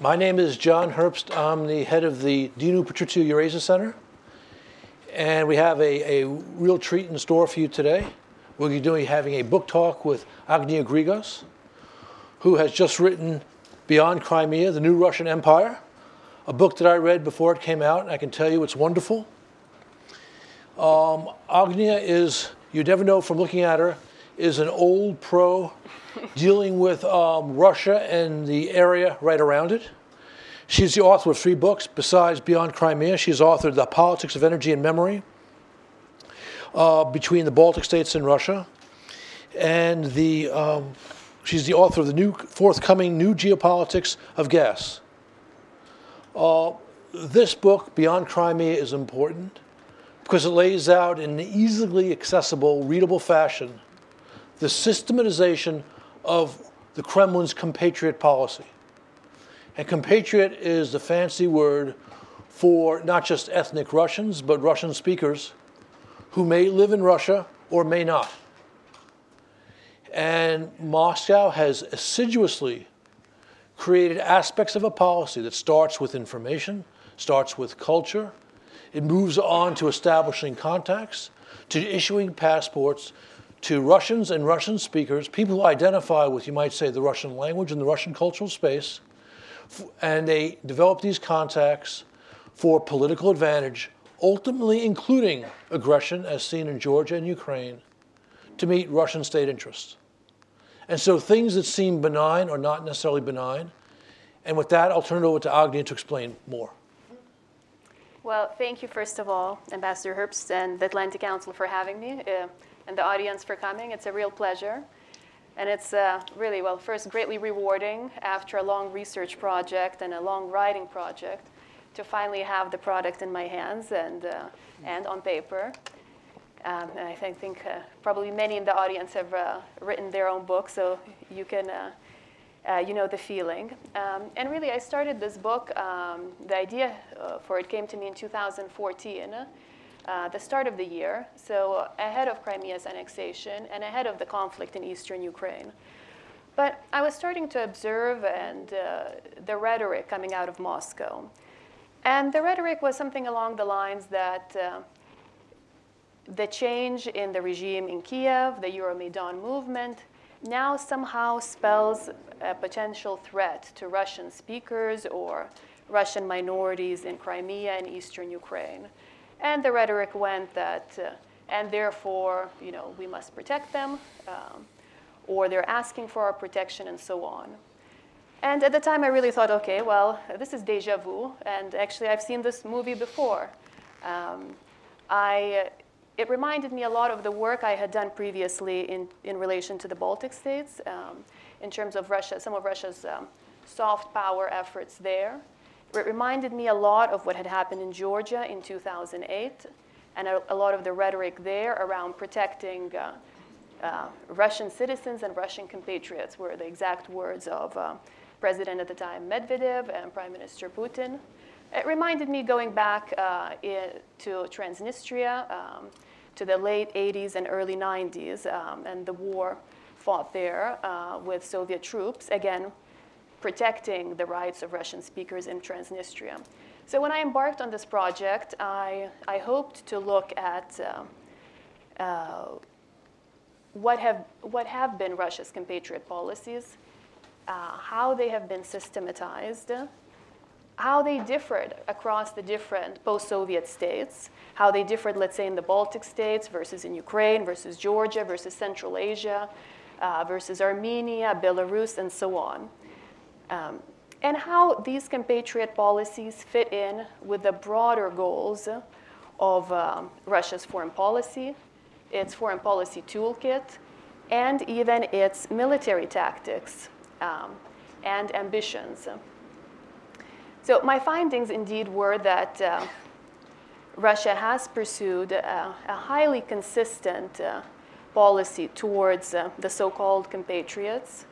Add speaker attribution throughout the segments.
Speaker 1: My name is John Herbst. I'm the head of the Dinu Patriciu Eurasia Center. And we have a, a real treat in store for you today. We'll be doing having a book talk with Agnia Grigas, who has just written Beyond Crimea, The New Russian Empire, a book that I read before it came out, and I can tell you it's wonderful. Um, Agnia is, you never know from looking at her, is an old pro dealing with um, Russia and the area right around it. She's the author of three books besides Beyond Crimea. She's authored The Politics of Energy and Memory uh, Between the Baltic States and Russia. And the, um, she's the author of the new forthcoming New Geopolitics of Gas. Uh, this book, Beyond Crimea, is important because it lays out in an easily accessible, readable fashion the systematization of the Kremlin's compatriot policy. And compatriot is the fancy word for not just ethnic Russians, but Russian speakers who may live in Russia or may not. And Moscow has assiduously created aspects of a policy that starts with information, starts with culture, it moves on to establishing contacts, to issuing passports to Russians and Russian speakers, people who identify with, you might say, the Russian language and the Russian cultural space, and they develop these contacts for political advantage, ultimately including aggression, as seen in Georgia and Ukraine, to meet Russian state interests. And so things that seem benign are not necessarily benign. And with that, I'll turn it over to Agnia to explain more.
Speaker 2: Well, thank you, first of all, Ambassador Herbst and the Atlantic Council for having me, uh, and the audience for coming. It's a real pleasure. And it's uh, really, well, first, greatly rewarding after a long research project and a long writing project to finally have the product in my hands and, uh, and on paper. Um, and I think, think uh, probably many in the audience have uh, written their own book, so you can, uh, uh, you know the feeling. Um, and really, I started this book. Um, the idea for it came to me in 2014 uh, the start of the year, so ahead of Crimea's annexation and ahead of the conflict in eastern Ukraine. But I was starting to observe and uh, the rhetoric coming out of Moscow. And the rhetoric was something along the lines that uh, the change in the regime in Kiev, the Euromaidan movement, now somehow spells a potential threat to Russian speakers or Russian minorities in Crimea and eastern Ukraine. And the rhetoric went that, uh, and therefore, you know, we must protect them, um, or they're asking for our protection, and so on. And at the time, I really thought, okay, well, this is deja vu, and actually, I've seen this movie before. Um, I, it reminded me a lot of the work I had done previously in, in relation to the Baltic states, um, in terms of Russia, some of Russia's um, soft power efforts there. It reminded me a lot of what had happened in Georgia in 2008 and a, a lot of the rhetoric there around protecting uh, uh, Russian citizens and Russian compatriots were the exact words of uh, President at the time Medvedev and Prime Minister Putin. It reminded me going back uh, to Transnistria, um, to the late 80s and early 90s, um, and the war fought there uh, with Soviet troops. Again, protecting the rights of Russian speakers in Transnistria. So when I embarked on this project, I, I hoped to look at uh, uh, what, have, what have been Russia's compatriot policies, uh, how they have been systematized, how they differed across the different post-Soviet states, how they differed, let's say, in the Baltic states versus in Ukraine versus Georgia versus Central Asia uh, versus Armenia, Belarus, and so on um, and how these compatriot policies fit in with the broader goals of um, Russia's foreign policy, its foreign policy toolkit, and even its military tactics um, and ambitions. So, my findings indeed were that uh, Russia has pursued a, a highly consistent uh, policy towards uh, the so called compatriots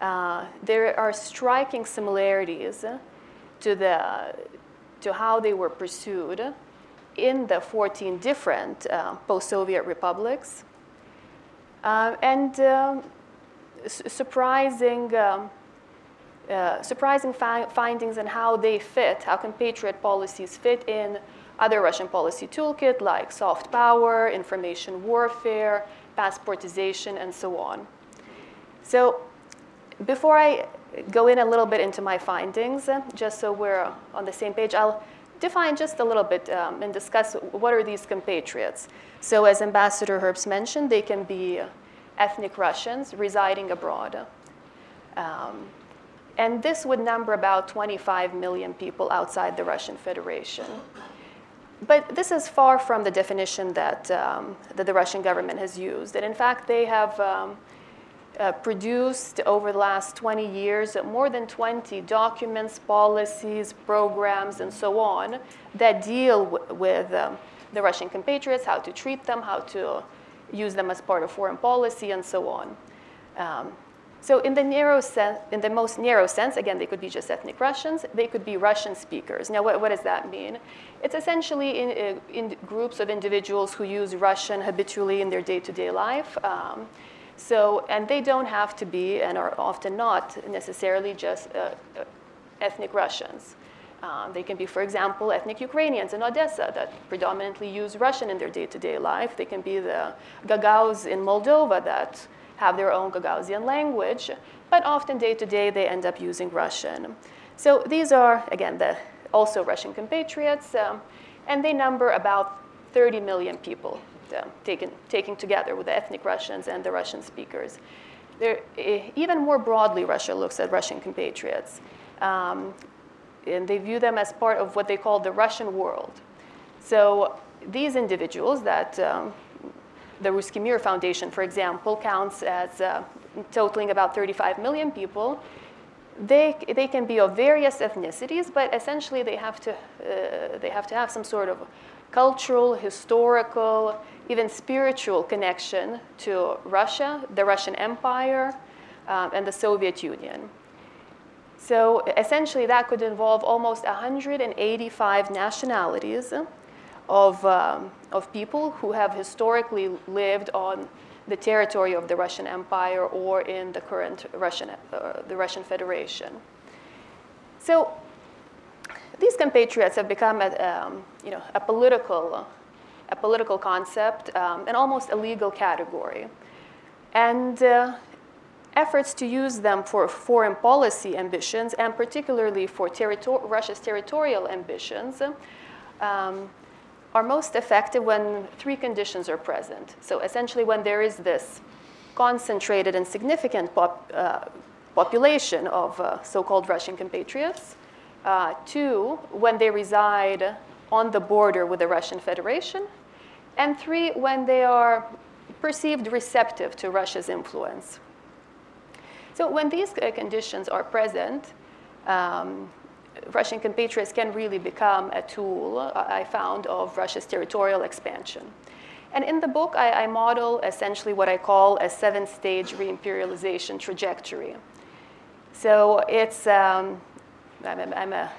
Speaker 2: uh, there are striking similarities to, the, to how they were pursued in the 14 different uh, post-Soviet republics. Uh, and um, surprising um, uh, surprising fi- findings and how they fit, how compatriot policies fit in other Russian policy toolkit like soft power, information warfare, passportization, and so on. So before I go in a little bit into my findings, uh, just so we're on the same page, I'll define just a little bit um, and discuss what are these compatriots. So as Ambassador Herbst mentioned, they can be ethnic Russians residing abroad. Um, and this would number about 25 million people outside the Russian Federation. But this is far from the definition that, um, that the Russian government has used. And in fact, they have um, uh, produced over the last 20 years more than 20 documents, policies, programs, and so on that deal w- with um, the Russian compatriots, how to treat them, how to use them as part of foreign policy, and so on. Um, so in the narrow sense, in the most narrow sense, again, they could be just ethnic Russians. They could be Russian speakers. Now, what, what does that mean? It's essentially in, in, groups of individuals who use Russian habitually in their day-to-day life. Um, so, and they don't have to be, and are often not necessarily just uh, uh ethnic Russians. Um, they can be, for example, ethnic Ukrainians in Odessa that predominantly use Russian in their day-to-day life. They can be the Gagauz in Moldova that have their own Gagauzian language, but often day to day they end up using Russian. So these are, again, the also Russian compatriots, um, and they number about 30 million people uh, taken, taken together with the ethnic Russians and the Russian speakers. They're, even more broadly, Russia looks at Russian compatriots. Um, and they view them as part of what they call the Russian world. So these individuals that um, the Ruski Mir Foundation, for example, counts as uh, totaling about 35 million people. They, they can be of various ethnicities, but essentially they have, to, uh, they have to have some sort of cultural, historical, even spiritual connection to Russia, the Russian Empire, um, and the Soviet Union. So essentially, that could involve almost 185 nationalities of, um, of people who have historically lived on the territory of the Russian Empire or in the current Russian, uh, the Russian Federation. So these compatriots have become a, um, you know, a, political, a political concept um, and almost a legal category. And uh, efforts to use them for foreign policy ambitions, and particularly for Russia's territorial ambitions, um, are most effective when three conditions are present. So essentially, when there is this concentrated and significant pop, uh, population of uh, so-called Russian compatriots. Uh, two, when they reside on the border with the Russian Federation. And three, when they are perceived receptive to Russia's influence. So when these uh, conditions are present, um, Russian compatriots can really become a tool, uh, I found, of Russia's territorial expansion. And in the book, I, I model essentially what I call a seven stage reimperialization trajectory. So it's, um, I'm, I'm a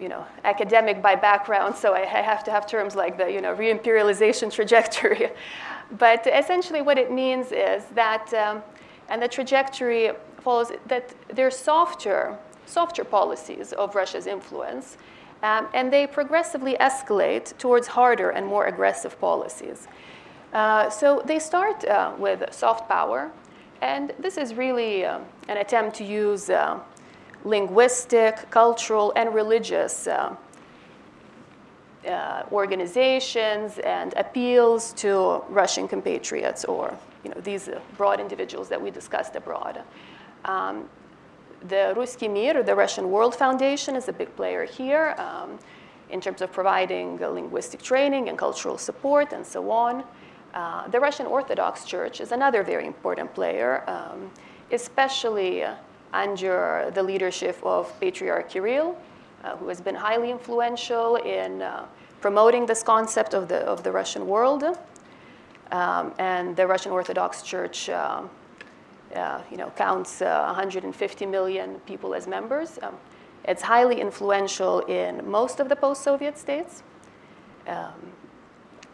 Speaker 2: you know, academic by background, so I, have to have terms like the you know, reimperialization trajectory. but essentially, what it means is that, um, and the trajectory follows that there's softer softer policies of Russia's influence, um, and they progressively escalate towards harder and more aggressive policies. Uh, so they start uh, with soft power, and this is really uh, an attempt to use uh, linguistic, cultural, and religious uh, uh, organizations and appeals to Russian compatriots or you know, these broad individuals that we discussed abroad. Um, the Ruski Mir, the Russian World Foundation, is a big player here um, in terms of providing linguistic training and cultural support and so on. Uh, the Russian Orthodox Church is another very important player, um, especially under the leadership of Patriarch Kirill, uh, who has been highly influential in uh, promoting this concept of the, of the Russian world. Um, and the Russian Orthodox Church um, uh, you know, counts uh, 150 million people as members. Um, it's highly influential in most of the post-Soviet states. Um,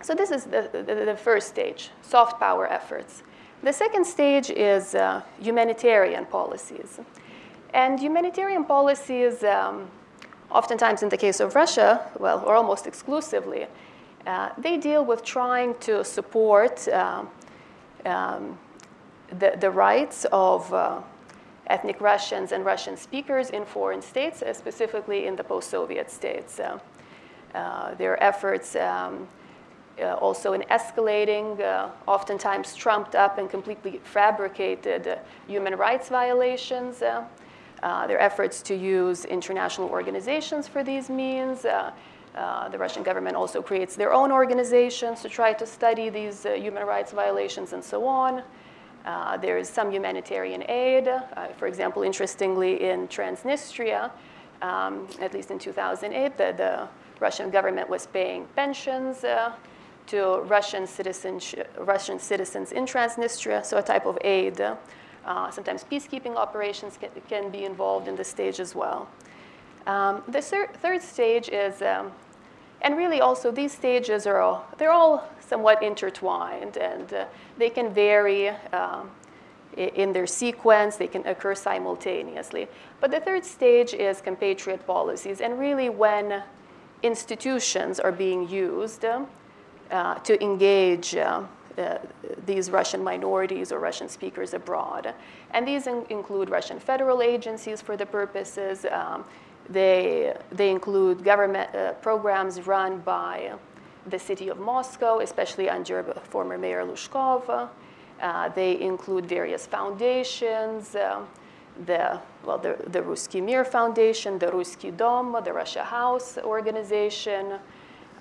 Speaker 2: so this is the, the, the, first stage, soft power efforts. The second stage is uh, humanitarian policies. And humanitarian policies, um, oftentimes in the case of Russia, well, or almost exclusively, uh, they deal with trying to support uh, um, the, the rights of uh, ethnic Russians and Russian speakers in foreign states, uh, specifically in the post Soviet states. Uh, uh, their efforts um, also in escalating, oftentimes trumped up and completely fabricated human rights violations. their efforts to use international organizations for these means. Uh, the Russian government also creates their own organizations to try to study these uh, human rights violations and so on. Uh, there is some humanitarian aid. Uh, for example, interestingly, in Transnistria, um, at least in 2008, the, the, Russian government was paying pensions uh, to Russian citizens, Russian citizens in Transnistria, so a type of aid. Uh, sometimes peacekeeping operations can, can, be involved in this stage as well. Um, the thir- third stage is, um, and really also these stages are all, they're all somewhat intertwined and uh, they can vary um, in their sequence, they can occur simultaneously. But the third stage is compatriot policies, and really when institutions are being used uh, to engage uh, uh, these Russian minorities or Russian speakers abroad. And these in- include Russian federal agencies for the purposes. Um, they, they include government uh, programs run by the city of Moscow, especially under former Mayor Luzhkov. Uh, they include various foundations, uh, the, well, the, the Ruski Mir Foundation, the Ruski Dom, the Russia House organization.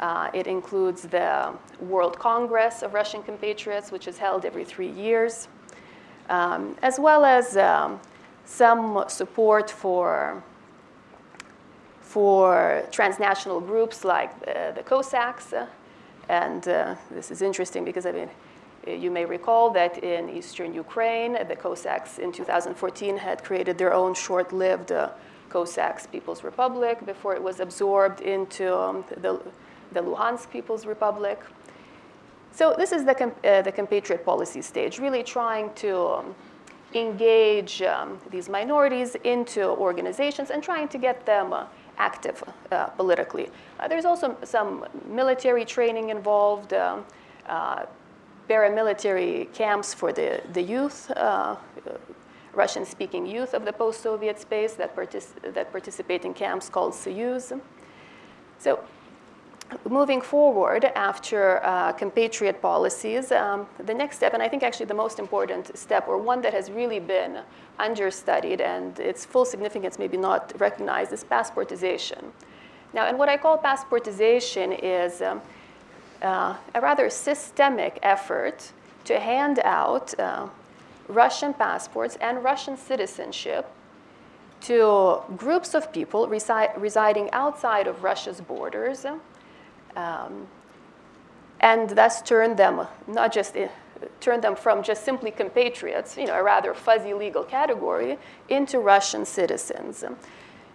Speaker 2: Uh, it includes the World Congress of Russian Compatriots, which is held every three years, um, as well as um, some support for for transnational groups like the, the Cossacks. And uh, this is interesting because I mean, you may recall that in eastern Ukraine, the Cossacks in 2014 had created their own short lived uh, Cossacks People's Republic before it was absorbed into um, the, the Luhansk People's Republic. So, this is the, uh, the compatriot policy stage, really trying to um, engage um, these minorities into organizations and trying to get them uh, active uh, politically. Uh, there's also some military training involved, um, uh, paramilitary camps for the, the youth, uh, Russian speaking youth of the post Soviet space that, partic- that participate in camps called Soyuz. So moving forward after uh, compatriot policies, um, the next step, and I think actually the most important step, or one that has really been understudied and its full significance maybe not recognized, is passportization. Now, and what I call passportization is um, uh, a rather systemic effort to hand out uh, Russian passports and Russian citizenship to groups of people resi- residing outside of Russia's borders um, and thus turn them not just in, turn them from just simply compatriots, you know, a rather fuzzy legal category, into Russian citizens.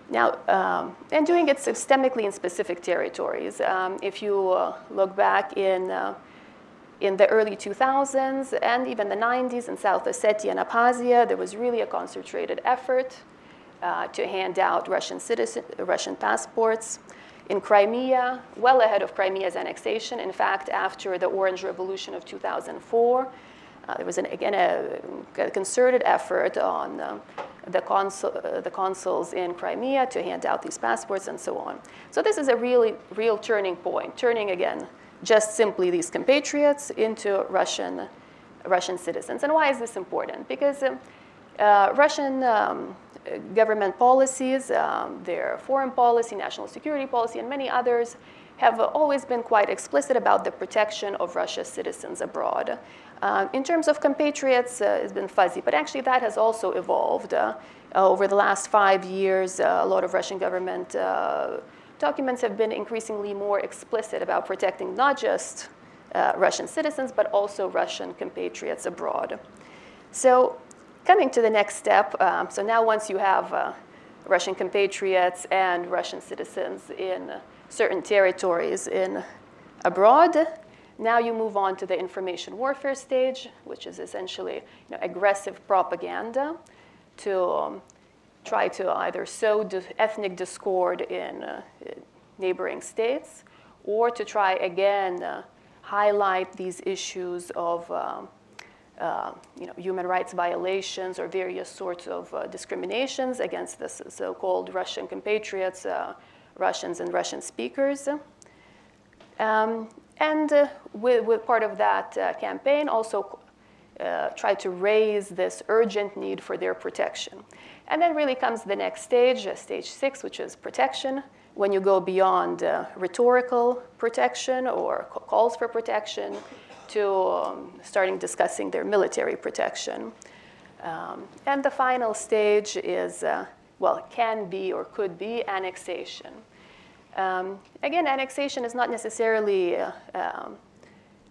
Speaker 2: Now, um, and doing it systemically in specific territories. Um, if you uh, look back in, uh, in the early 2000s and even the 90s in South Ossetia and Abkhazia, there was really a concentrated effort uh, to hand out Russian, citizen, Russian passports in Crimea, well ahead of Crimea's annexation. In fact, after the Orange Revolution of 2004, uh, there was, an, again, a, concerted effort on um, the, consul, uh, the consuls in Crimea to hand out these passports and so on. So this is a really real turning point, turning again just simply these compatriots into Russian, Russian citizens. And why is this important? Because um, uh, Russian um, government policies, um, their foreign policy, national security policy, and many others have always been quite explicit about the protection of Russia's citizens abroad. Uh, in terms of compatriots, uh, it's been fuzzy, but actually that has also evolved. Uh, over the last five years, uh, a lot of Russian government uh, documents have been increasingly more explicit about protecting not just uh, Russian citizens, but also Russian compatriots abroad. So coming to the next step, um, so now once you have uh, Russian compatriots and Russian citizens in certain territories in abroad, now you move on to the information warfare stage, which is essentially you know, aggressive propaganda to, um, try to either sow di- ethnic discord in uh, neighboring states or to try again uh, highlight these issues of um, uh, you know, human rights violations or various sorts of uh, discriminations against the so-called Russian compatriots, uh, Russians and Russian speakers. Um, and uh, with, with, part of that uh, campaign, also try to raise this urgent need for their protection. And then really comes the next stage, stage six, which is protection, when you go beyond rhetorical protection or calls for protection to um, starting discussing their military protection. Um, and the final stage is, uh, well, can be or could be annexation. Um, again, annexation is not necessarily uh, um,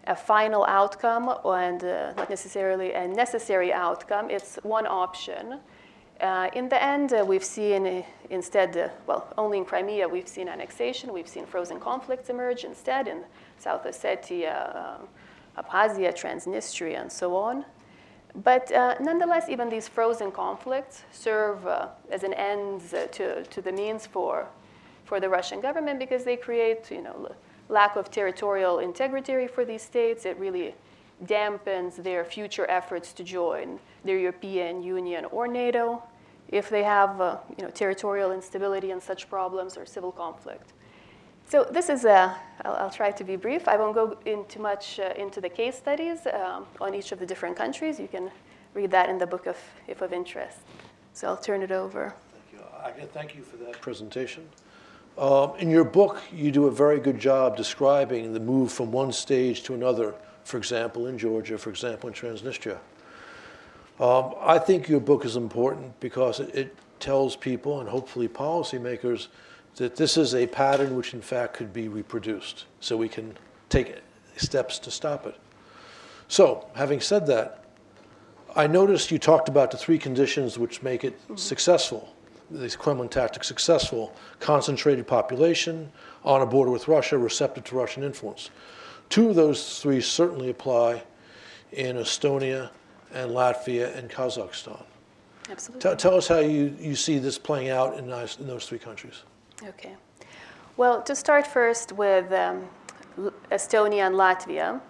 Speaker 2: a final outcome and uh, not necessarily a necessary outcome. It's one option. Uh, in the end, uh, we've seen uh, instead, uh, well, only in Crimea, we've seen annexation. We've seen frozen conflicts emerge instead in South Ossetia, um, Abkhazia, Transnistria, and so on. But uh, nonetheless, even these frozen conflicts serve uh, as an end uh, to, to the means for, for the Russian government because they create, you know, lack of territorial integrity for these states. It really dampens their future efforts to join the European Union or NATO if they have, uh, you know, territorial instability and such problems or civil conflict. So this is, a, I'll, I'll try to be brief. I won't go into much uh, into the case studies um, on each of the different countries. You can read that in the book of, if of interest. So I'll turn it over.
Speaker 1: Thank you. I thank you for that presentation. Um, in your book, you do a very good job describing the move from one stage to another, for example, in Georgia, for example, in Transnistria. Um, I think your book is important because it, it tells people and hopefully policymakers that this is a pattern which in fact could be reproduced, so we can take steps to stop it. So, having said that, I noticed you talked about the three conditions which make it mm-hmm. successful, these Kremlin tactics successful concentrated population, on a border with Russia, receptive to Russian influence. Two of those three certainly apply in Estonia and Latvia and Kazakhstan.
Speaker 2: Absolutely.
Speaker 1: T- tell us how you, you see this playing out in, in those three countries.
Speaker 2: Okay. Well, to start first with um, Estonia and Latvia.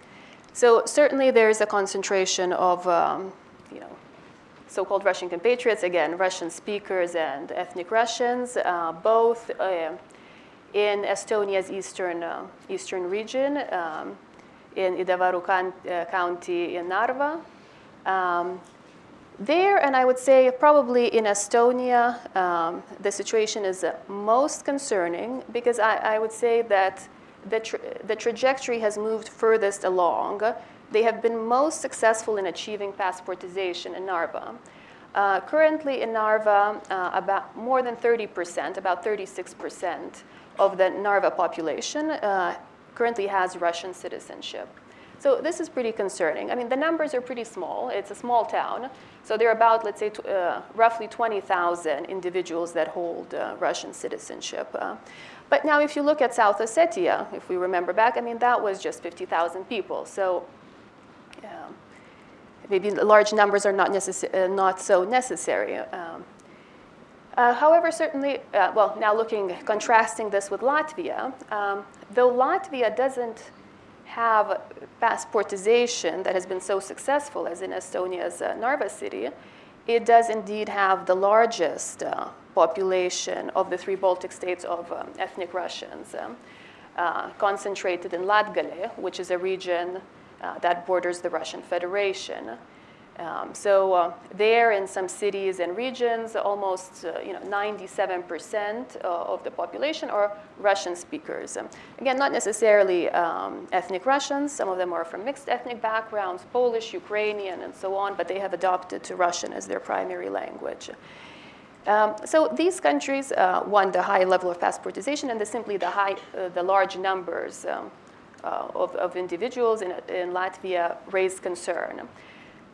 Speaker 2: So certainly there's a concentration of, um, you know, so-called Russian compatriots, again, Russian speakers and ethnic Russians, uh, both uh, in Estonia's eastern, uh, eastern region, um, in Ida-Viru uh, County in Narva, um, there, and I would say probably in Estonia, um, the situation is most concerning because I, I would say that the, tra- the trajectory has moved furthest along. They have been most successful in achieving passportization in Narva. Uh, currently in Narva, uh, about more than 30%, about 36% of the Narva population uh, currently has Russian citizenship. So this is pretty concerning. I mean, the numbers are pretty small. It's a small town. So there are about, let's say, uh, roughly 20,000 individuals that hold uh, Russian citizenship. Uh, but now, if you look at South Ossetia, if we remember back, I mean, that was just 50,000 people. So um, maybe large numbers are not, necess- uh, not so necessary. Um, uh, however, certainly, uh, well, now looking, contrasting this with Latvia, um, though Latvia doesn't have passportization that has been so successful as in Estonia's uh, Narva city, it does indeed have the largest uh, population of the three Baltic states of um, ethnic Russians, um, uh, concentrated in Latgale, which is a region uh, that borders the Russian Federation. Um, so uh, there in some cities and regions, almost uh, you know, 97% uh, of the population are Russian speakers. Um, again, not necessarily um, ethnic Russians. Some of them are from mixed ethnic backgrounds, Polish, Ukrainian, and so on, but they have adopted to Russian as their primary language. Um, so these countries, uh, one, the high level of passportization, and the, simply the, high, uh, the large numbers um, uh, of, of individuals in, in Latvia raise concern.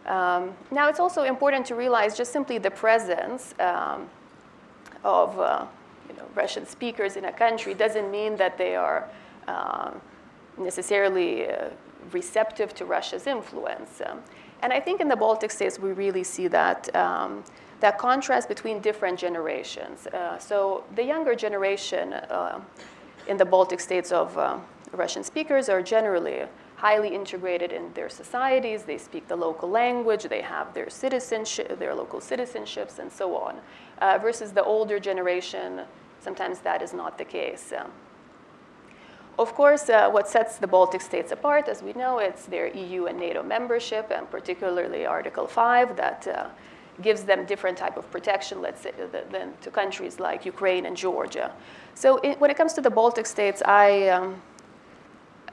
Speaker 2: Um, now, it's also important to realize just simply the presence um, of uh, you know, Russian speakers in a country doesn't mean that they are uh, necessarily uh, receptive to Russia's influence. Um, and I think in the Baltic states, we really see that. Um, that contrast between different generations. Uh, so the younger generation uh, in the Baltic states of uh, Russian speakers are generally highly integrated in their societies. They speak the local language. They have their citizenship, their local citizenships, and so on. Uh, versus the older generation, sometimes that is not the case. Um, of course, uh, what sets the Baltic states apart, as we know, it's their EU and NATO membership, and particularly Article 5 that uh, gives them different type of protection, let's say, than to countries like Ukraine and Georgia. So it, when it comes to the Baltic states, I, um,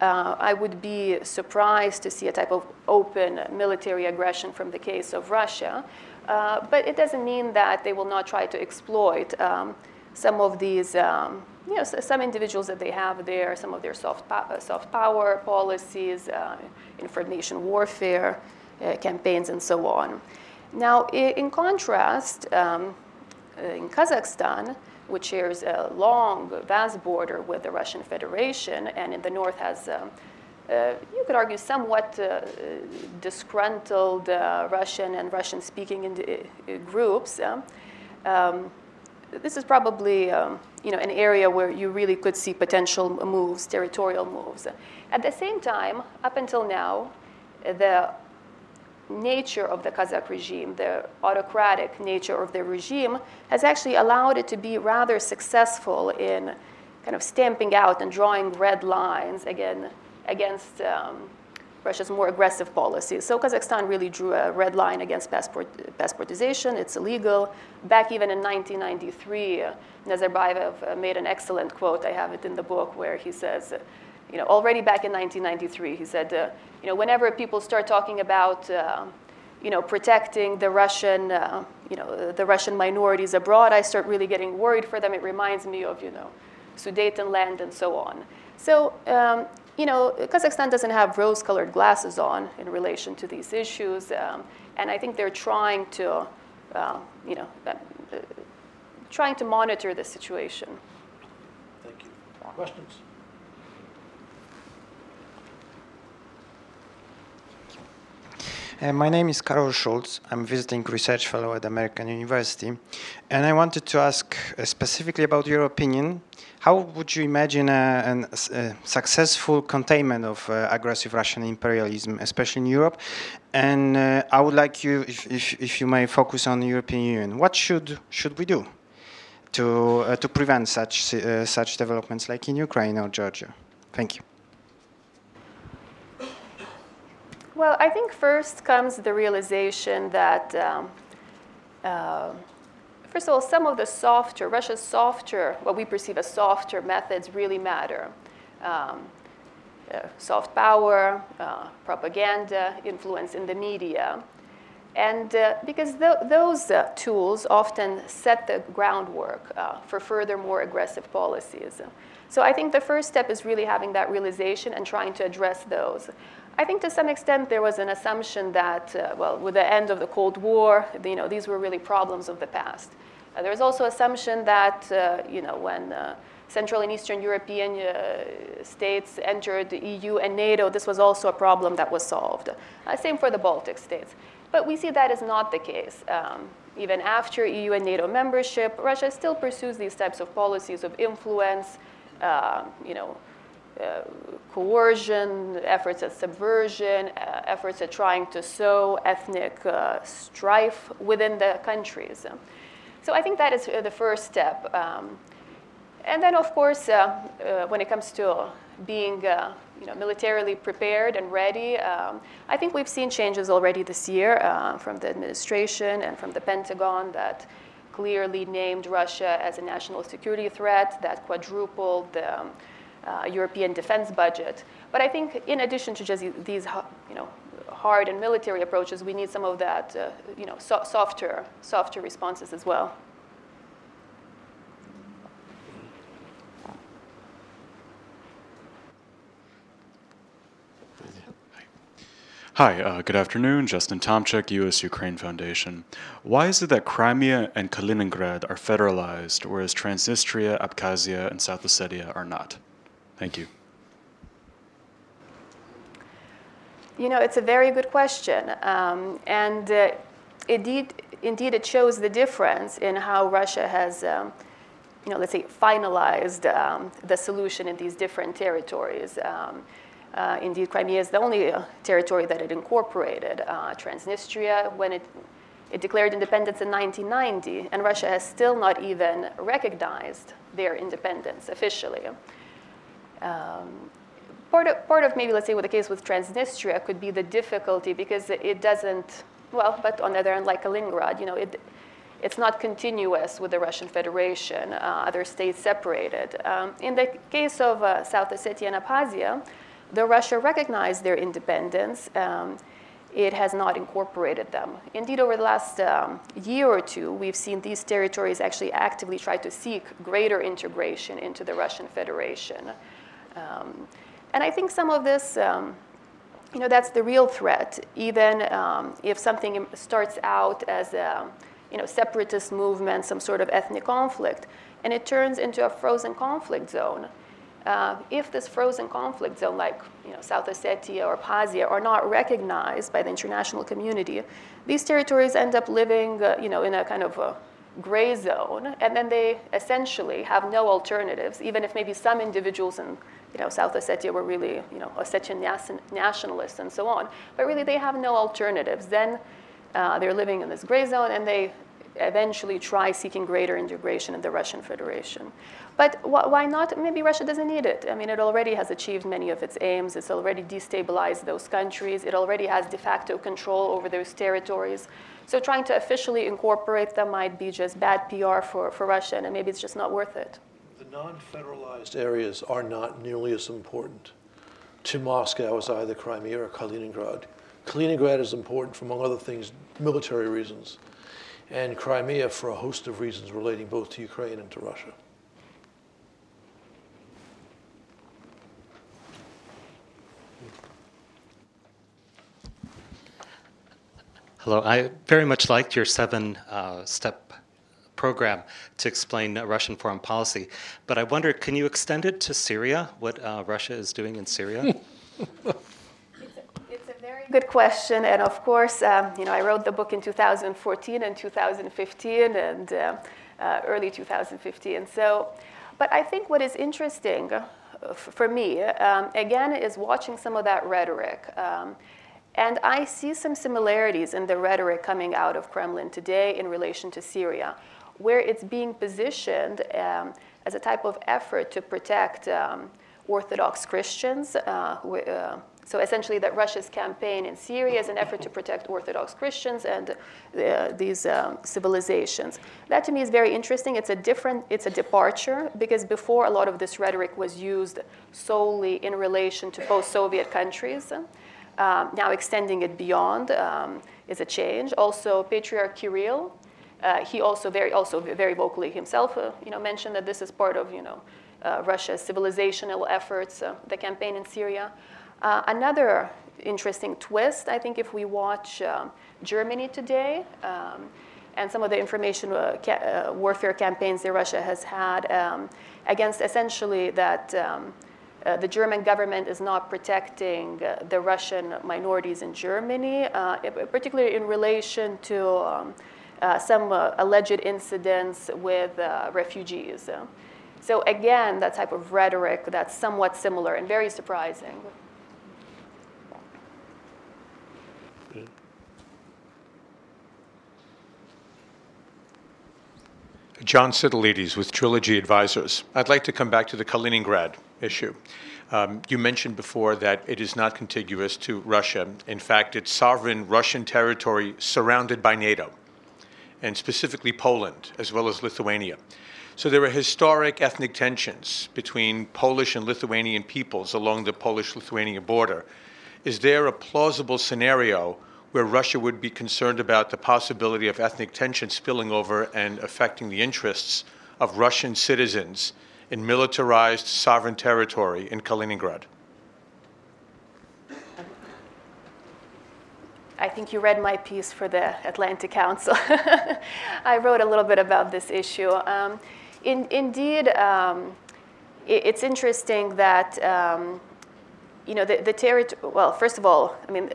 Speaker 2: uh, I would be surprised to see a type of open military aggression from the case of Russia. Uh, but it doesn't mean that they will not try to exploit um, some of these, um, you know, some individuals that they have there, some of their soft, po- uh, soft power policies, uh, information warfare uh, campaigns, and so on. Now, in contrast, um, in Kazakhstan, which shares a long, vast border with the Russian Federation, and in the north has, um, uh, you could argue, somewhat uh, disgruntled uh, Russian and Russian speaking uh, groups. Um, this is probably um, you know, an area where you really could see potential moves, territorial moves. At the same time, up until now, the nature of the Kazakh regime, the autocratic nature of the regime, has actually allowed it to be rather successful in kind of stamping out and drawing red lines again against um, Russia's more aggressive policies. So Kazakhstan really drew a red line against passport, passportization. It's illegal. Back even in 1993, uh, Nazarbayev uh, made an excellent quote. I have it in the book where he says, you know, already back in 1993, he said, uh, you know, whenever people start talking about, uh, you know, protecting the Russian, uh, you know, the Russian minorities abroad, I start really getting worried for them. It reminds me of, you know, Sudetenland and so on. So, um, you know, Kazakhstan doesn't have rose-colored glasses on in relation to these issues, um, and I think they're trying to, uh, you know, uh, trying to monitor the situation.
Speaker 1: Thank you. Questions?
Speaker 3: Uh, my name is Karol Schulz. I'm visiting research fellow at American University. And I wanted to ask uh, specifically about your opinion. How would you imagine a, a successful containment of uh, aggressive Russian imperialism, especially in Europe? And uh, I would like you, if, if, if, you may, focus on the European Union. What should, should we do to, uh, to prevent such, uh, such developments like in Ukraine or Georgia? Thank you.
Speaker 2: Well, I think first comes the realization that, um, uh, first of all, some of the softer, Russia's softer, what we perceive as softer methods really matter. Um, uh, soft power, uh, propaganda, influence in the media. And uh, because th- those uh, tools often set the groundwork uh, for further, more aggressive policies. So I think the first step is really having that realization and trying to address those. I think to some extent there was an assumption that, uh, well, with the end of the Cold War, you know, these were really problems of the past. Uh, there was also assumption that, uh, you know, when uh, Central and Eastern European uh, states entered the EU and NATO, this was also a problem that was solved. Uh, same for the Baltic states. But we see that is not the case. Um, even after EU and NATO membership, Russia still pursues these types of policies of influence, you know, uh, coercion, efforts at subversion, uh, efforts at trying to sow ethnic uh, strife within the countries. So I think that is the first step. Um, and then, of course, when it comes to being you know, militarily prepared and ready. Um, I think we've seen changes already this year uh, from the administration and from the Pentagon that clearly named Russia as a national security threat, that quadrupled the um, uh, European defense budget. But I think in addition to just these, you know, hard and military approaches, we need some of that, uh, you know, so- softer, softer responses as well.
Speaker 4: Hi, uh, good afternoon. Justin Tomchek, U.S. Ukraine Foundation. Why is it that Crimea and Kaliningrad are federalized, whereas Transnistria, Abkhazia, and South Ossetia are not? Thank you.
Speaker 2: You know, it's a very good question. Um, and uh, indeed, indeed, it shows the difference in how Russia has, um, you know, let's say, finalized um, the solution in these different territories. Um, uh, indeed, Crimea is the only uh, territory that it incorporated. Uh, Transnistria, when it, it declared independence in 1990, and Russia has still not even recognized their independence officially. Um, part, of, part of maybe, let's say, what the case with Transnistria could be the difficulty because it doesn't, well, but on the other hand, like Kaliningrad, you know, it, it's not continuous with the Russian Federation. Uh, other states separated. Um, in the case of uh, South Ossetia and Abkhazia, Though Russia recognized their independence, um, it has not incorporated them. Indeed, over the last um, year or two, we've seen these territories actually actively try to seek greater integration into the Russian Federation. Um, and I think some of this, um, you know, that's the real threat. Even um, if something starts out as a you know, separatist movement, some sort of ethnic conflict, and it turns into a frozen conflict zone, uh, if this frozen conflict zone, like you know, South Ossetia or Abkhazia, are not recognized by the international community, these territories end up living uh, you know, in a kind of a gray zone, and then they essentially have no alternatives, even if maybe some individuals in you know, South Ossetia were really you know, Ossetian nationalists and so on, but really they have no alternatives. Then uh, they're living in this gray zone, and they eventually try seeking greater integration in the Russian Federation. But wh- why not? Maybe Russia doesn't need it. I mean, it already has achieved many of its aims. It's already destabilized those countries. It already has de facto control over those territories. So trying to officially incorporate them might be just bad PR for, for Russia, and maybe it's just not worth it.
Speaker 1: The non federalized areas are not nearly as important to Moscow as either Crimea or Kaliningrad. Kaliningrad is important for, among other things, military reasons, and Crimea for a host of reasons relating both to Ukraine and to Russia.
Speaker 5: Hello. I very much liked your seven uh, step program to explain uh, Russian foreign policy, but I wonder can you extend it to Syria, what uh, Russia is doing in Syria?
Speaker 2: good question, and of course, um, you know, I wrote the book in 2014 and 2015 and uh, uh, early 2015. So, but I think what is interesting uh, for me, um, again, is watching some of that rhetoric. Um, and I see some similarities in the rhetoric coming out of Kremlin today in relation to Syria, where it's being positioned um, as a type of effort to protect um, Orthodox Christians. Uh, who, uh, so essentially, that Russia's campaign in Syria is an effort to protect Orthodox Christians and uh, these um, civilizations. That to me is very interesting. It's a different, it's a departure because before a lot of this rhetoric was used solely in relation to post-Soviet countries. Um, now extending it beyond um, is a change. Also, Patriarch Kirill, uh, he also very, also very vocally himself, uh, you know, mentioned that this is part of, you know, uh, Russia's civilizational efforts, uh, the campaign in Syria. Uh, another interesting twist, I think, if we watch um, Germany today um, and some of the information uh, ca- warfare campaigns that Russia has had um, against essentially that. Um, uh, the German government is not protecting uh, the Russian minorities in Germany, uh, particularly in relation to um, uh, some uh, alleged incidents with refugees. So, again, that type of rhetoric that's somewhat similar and very surprising.
Speaker 6: John Sitilides with Trilogy Advisors. I'd like to come back to the Kaliningrad issue. Um, you mentioned before that it is not contiguous to Russia. In fact, it's sovereign Russian territory surrounded by NATO, and specifically Poland, as well as Lithuania. So there are historic ethnic tensions between Polish and Lithuanian peoples along the Polish Lithuanian border. Is there a plausible scenario where Russia would be concerned about the possibility of ethnic tension spilling over and affecting the interests of Russian citizens in militarized sovereign territory in Kaliningrad?
Speaker 2: I think you read my piece for the Atlantic Council. I wrote a little bit about this issue. Um, in, indeed, um, it, it's interesting that um, you know the, the territory. Well, first of all, I mean,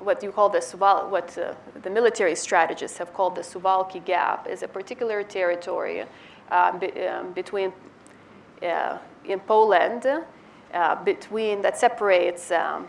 Speaker 2: what you call the Suval, what uh, the military strategists have called the Suwalki Gap, is a particular territory uh, be, um, between uh, in Poland, uh, between that separates um,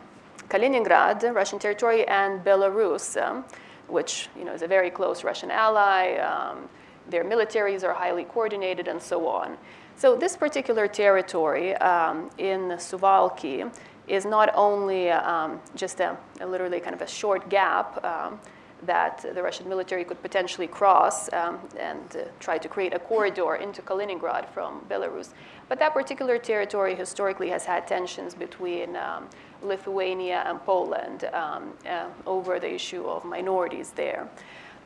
Speaker 2: Kaliningrad, Russian territory, and Belarus, um, which you know is a very close Russian ally. Um, their militaries are highly coordinated, and so on. So this particular territory um, in Suwalki is not only um, just a, a, literally kind of a short gap um, that the Russian military could potentially cross um, and uh, try to create a corridor into Kaliningrad from Belarus, but that particular territory historically has had tensions between um, Lithuania and Poland um, uh, over the issue of minorities there.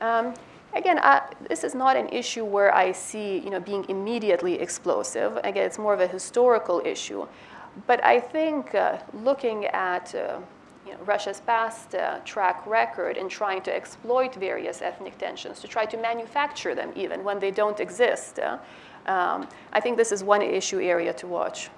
Speaker 2: Um, again, I, this is not an issue where I see you know, being immediately explosive. Again, it's more of a historical issue. But I think uh, looking at uh, you know, Russia's past uh, track record in trying to exploit various ethnic tensions, to try to manufacture them even when they don't exist, uh, um, I think this is one issue area to watch.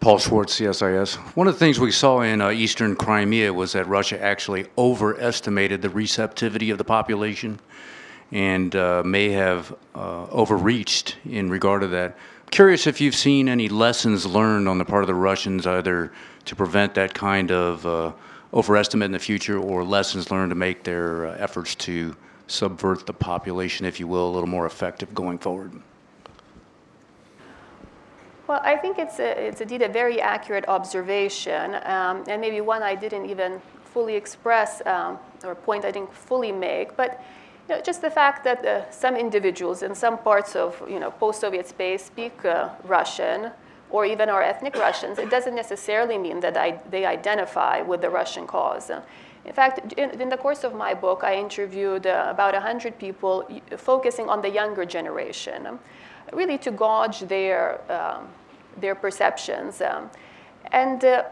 Speaker 7: Paul Schwartz, CSIS. One of the things we saw in uh, eastern Crimea was that Russia actually overestimated the receptivity of the population and uh, may have uh, overreached in regard to that. Curious if you've seen any lessons learned on the part of the Russians, either to prevent that kind of uh, overestimate in the future or lessons learned to make their uh, efforts to subvert the population, if you will, a little more effective going forward.
Speaker 2: Well, I think it's, a, it's indeed a very accurate observation, um, and maybe one I didn't even fully express um, or point I didn't fully make. But you know, just the fact that uh, some individuals in some parts of you know, post-Soviet space speak uh, Russian, or even are ethnic Russians, it doesn't necessarily mean that I, they identify with the Russian cause. In fact, in, in, the course of my book, I interviewed uh, about 100 people focusing on the younger generation, really to gauge their um, their perceptions. Um, and uh,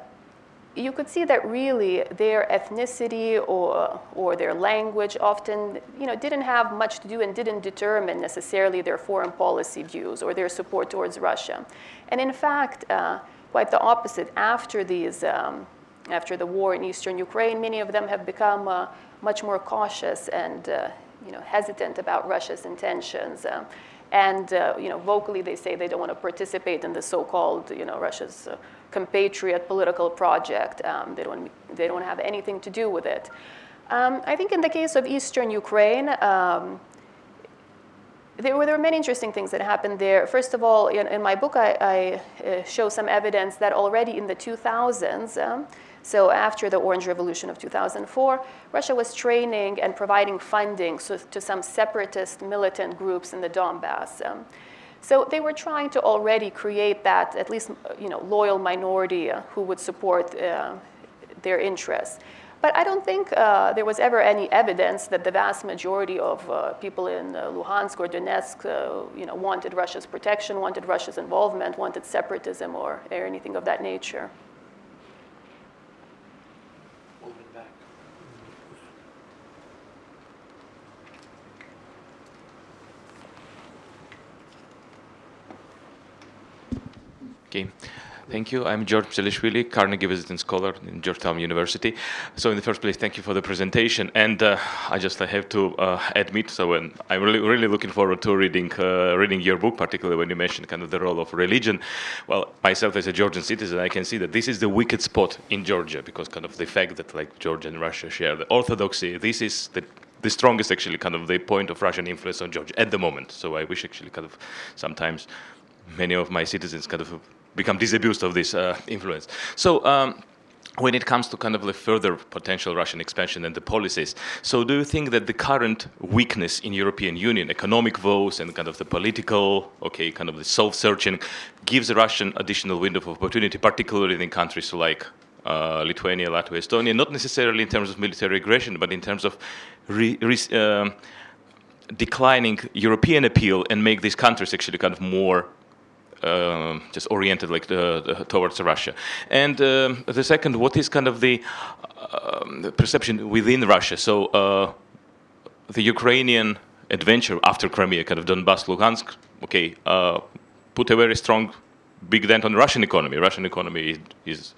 Speaker 2: you could see that really their ethnicity or, or their language often you know, didn't have much to do and didn't determine necessarily their foreign policy views or their support towards Russia. And in fact, uh, quite the opposite. After, these, um, after the war in eastern Ukraine, many of them have become uh, much more cautious and uh, you know, hesitant about Russia's intentions. Uh, and uh, you know, vocally they say they don't want to participate in the so-called you know, Russia's uh, compatriot political project. Um, they, don't, they don't have anything to do with it. Um, I think in the case of eastern Ukraine, um, there were, there were many interesting things that happened there. First of all, in, in my book, I, I uh, show some evidence that already in the 2000s, um, so after the Orange Revolution of 2004, Russia was training and providing funding so, to some separatist militant groups in the Donbass. Um, so they were trying to already create that at least you know, loyal minority uh, who would support uh, their interests. But I don't think uh, there was ever any evidence that the vast majority of uh, people in uh, Luhansk or Donetsk uh, you know, wanted Russia's protection, wanted Russia's involvement, wanted separatism or, or anything of that nature.
Speaker 8: Okay. Thank you. I'm George Pselishvili, Carnegie Visiting Scholar in Georgetown University. So, in the first place, thank you for the presentation. And uh, I just I have to uh, admit, so when I'm really really looking forward to reading uh, reading your book, particularly when you mentioned kind of the role of religion. Well, myself as a Georgian citizen, I can see that this is the wicked spot in Georgia because kind of the fact that like Georgia and Russia share the orthodoxy. This is the the strongest actually kind of the point of Russian influence on Georgia at the moment. So I wish actually kind of sometimes many of my citizens kind of become disabused of this uh, influence. So. Um, when it comes to kind of the further potential Russian expansion and the policies, so do you think that the current weakness in European Union, economic woes and kind of the political, okay, kind of the self-searching, gives the Russian additional window of opportunity, particularly in countries like uh, Lithuania, Latvia, Estonia, not necessarily in terms of military aggression, but in terms of re, re, uh, declining European appeal and make these countries actually kind of more uh, just oriented like the, towards Russia. And um, the second, what is kind of the, um, the perception within Russia? So uh, the Ukrainian adventure after Crimea, kind of Donbass, Luhansk, okay, uh, put a very strong, big dent on the Russian economy. Russian economy is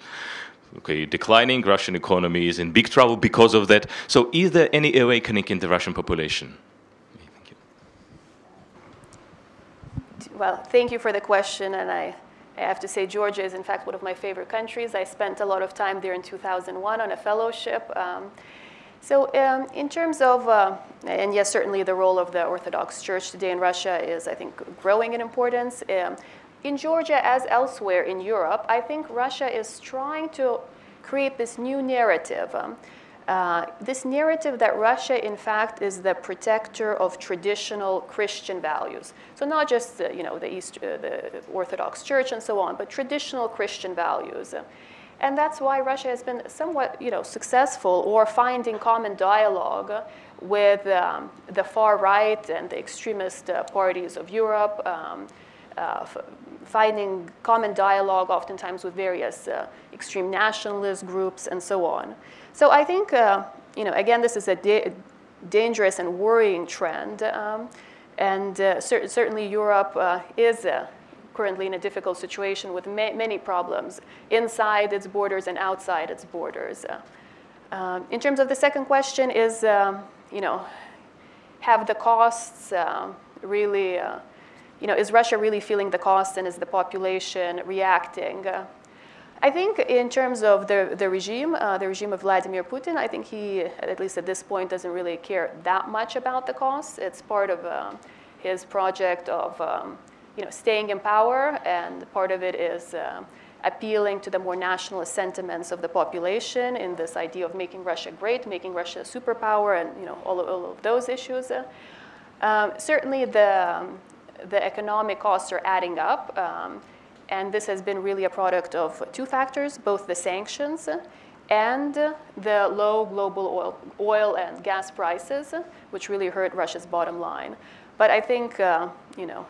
Speaker 8: okay, declining. Russian economy is in big trouble because of that. So, is there any awakening in the Russian population?
Speaker 2: Thank well, thank you for the question, and I, I have to say Georgia is in fact one of my favorite countries. I spent a lot of time there in 2001 on a fellowship. Um, so, um, in terms of, uh, and yes, certainly the role of the Orthodox Church today in Russia is, I think, growing in importance. Um, in Georgia, as elsewhere in Europe, I think Russia is trying to create this new narrative. Um, uh, this narrative that Russia, in fact, is the protector of traditional Christian values. So not just you know the East, uh, the Orthodox Church and so on, but traditional Christian values. And that's why Russia has been somewhat you know, successful or finding common dialogue with um, the far right and the extremist uh, parties of Europe, um, uh, finding common dialogue oftentimes with various uh, extreme nationalist groups and so on. So I think, uh, you know, again, this is a da- dangerous and worrying trend. Um, and uh, cer- certainly Europe uh, is currently in a difficult situation with ma- many problems inside its borders and outside its borders. Uh, um, in terms of the second question, is um, you know, have the costs um, really, uh, you know, is Russia really feeling the cost and is the population reacting? Uh, I think in terms of the, the regime, uh, the regime of Vladimir Putin, I think he, at least at this point, doesn't really care that much about the costs. It's part of uh, his project of um, you know, staying in power, and part of it is uh, appealing to the more nationalist sentiments of the population in this idea of making Russia great, making Russia a superpower, and you know, all, of, all of those issues. Um, certainly, the, um, the economic costs are adding up, um, and this has been really a product of two factors both the sanctions and the low global oil, oil and gas prices, which really hurt Russia's bottom line. But I think, uh, you know,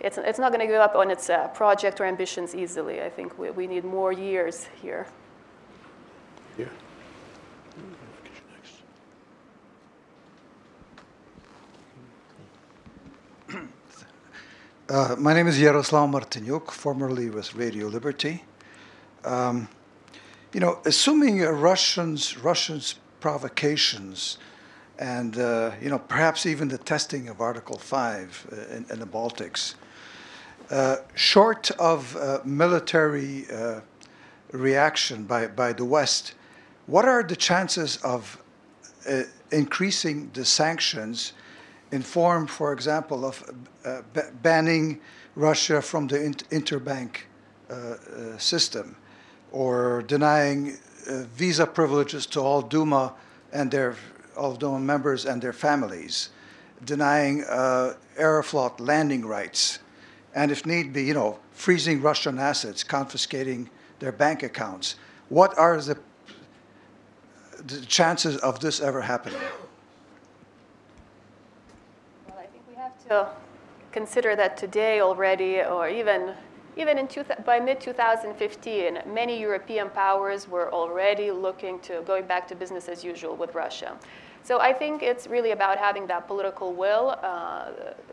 Speaker 2: it's, it's not going to give up on its uh, project or ambitions easily. I think we, we need more years here.
Speaker 1: Here.
Speaker 9: Uh, my name is Yaroslav Martinyuk, formerly with Radio Liberty. Um, you know, assuming Russians Russians provocations and uh, you know perhaps even the testing of Article Five uh, in, in the Baltics uh, short of uh, military uh, reaction by, by the West, what are the chances of uh, increasing the sanctions in form, for example, of uh, banning Russia from the inter- interbank uh, uh, system or denying uh, visa privileges to all Duma and their all Duma members and their families, denying Aeroflot landing rights? and if need be, you know, freezing Russian assets, confiscating their bank accounts. What are the, the chances of this ever happening?
Speaker 2: Well, I think we have to consider that today already, or even even in two, by mid 2015, many European powers were already looking to going back to business as usual with Russia. So I think it's really about having that political will. Uh,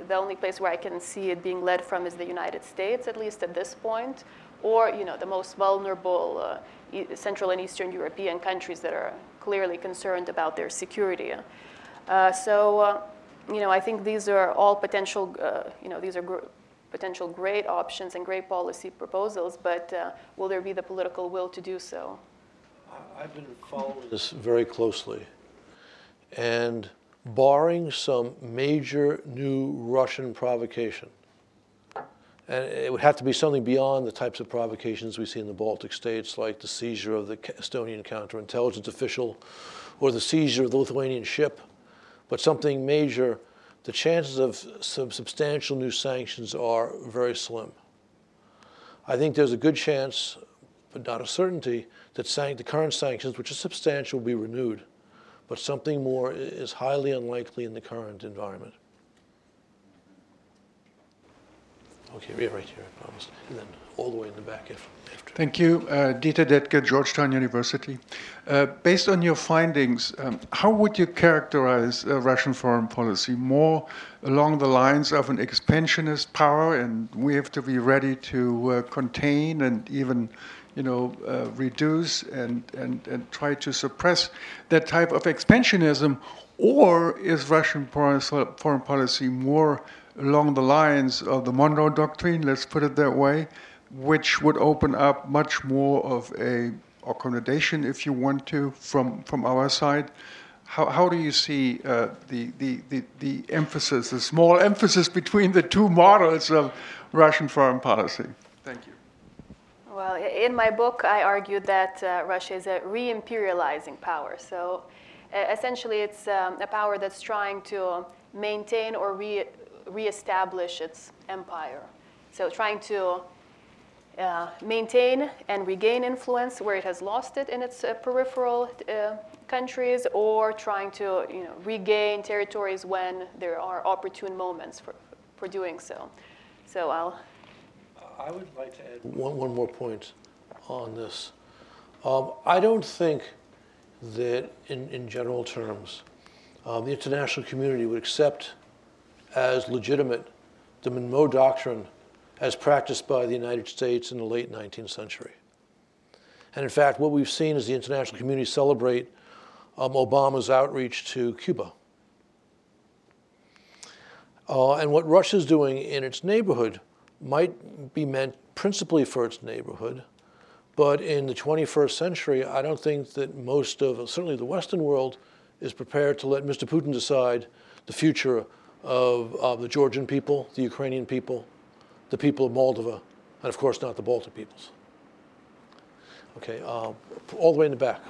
Speaker 2: the only place where I can see it being led from is the United States, at least at this point, or you know the most vulnerable uh, Central and Eastern European countries that are clearly concerned about their security. Uh, so uh, you know I think these are all potential. Uh, you know these are. Gr- potential great options and great policy proposals, but uh, will there be the political will to do so?
Speaker 1: I've been following this very closely. And barring some major new Russian provocation, and it would have to be something beyond the types of provocations we see in the Baltic states, like the seizure of the Estonian counterintelligence official or the seizure of the Lithuanian ship, but something major, the chances of some substantial new sanctions are very slim. I think there's a good chance, but not a certainty, that the current sanctions, which are substantial, will be renewed but something more is highly unlikely in the current environment. Okay, yeah, right here, I promised. All the way in the back after.
Speaker 10: Thank you. Uh, Dieter Dettke, Georgetown University. Uh, based on your findings, um, how would you characterize Russian foreign policy? More along the lines of an expansionist power, and we have to be ready to uh, contain and even, you know, uh, reduce and, and, and try to suppress that type of expansionism, or is Russian foreign policy more along the lines of the Monroe Doctrine, let's put it that way, which would open up much more of a accommodation, if you want to, from, from our side. How, how do you see uh, the, the, the, the emphasis, the small emphasis between the two models of Russian foreign policy? Thank you.
Speaker 2: Well, in my book, I argued that uh, Russia is a re imperializing power. So uh, essentially, it's um, a power that's trying to maintain or re establish its empire. So trying to uh, maintain and regain influence where it has lost it in its uh, peripheral uh, countries, or trying to you know, regain territories when there are opportune moments for, for doing so. So I'll.
Speaker 1: I would like to add one, one more point on this. Um, I don't think that, in, in general terms, um, the international community would accept as legitimate the Monroe Doctrine as practiced by the United States in the late 19th century. And in fact, what we've seen is the international community celebrate um, Obama's outreach to Cuba. Uh, and what Russia's doing in its neighborhood might be meant principally for its neighborhood, but in the 21st century, I don't think that most of, certainly the Western world, is prepared to let Mr. Putin decide the future of, of the Georgian people, the Ukrainian people, the people of Moldova, and of course not the Baltic peoples. Okay, uh, all the way in the back.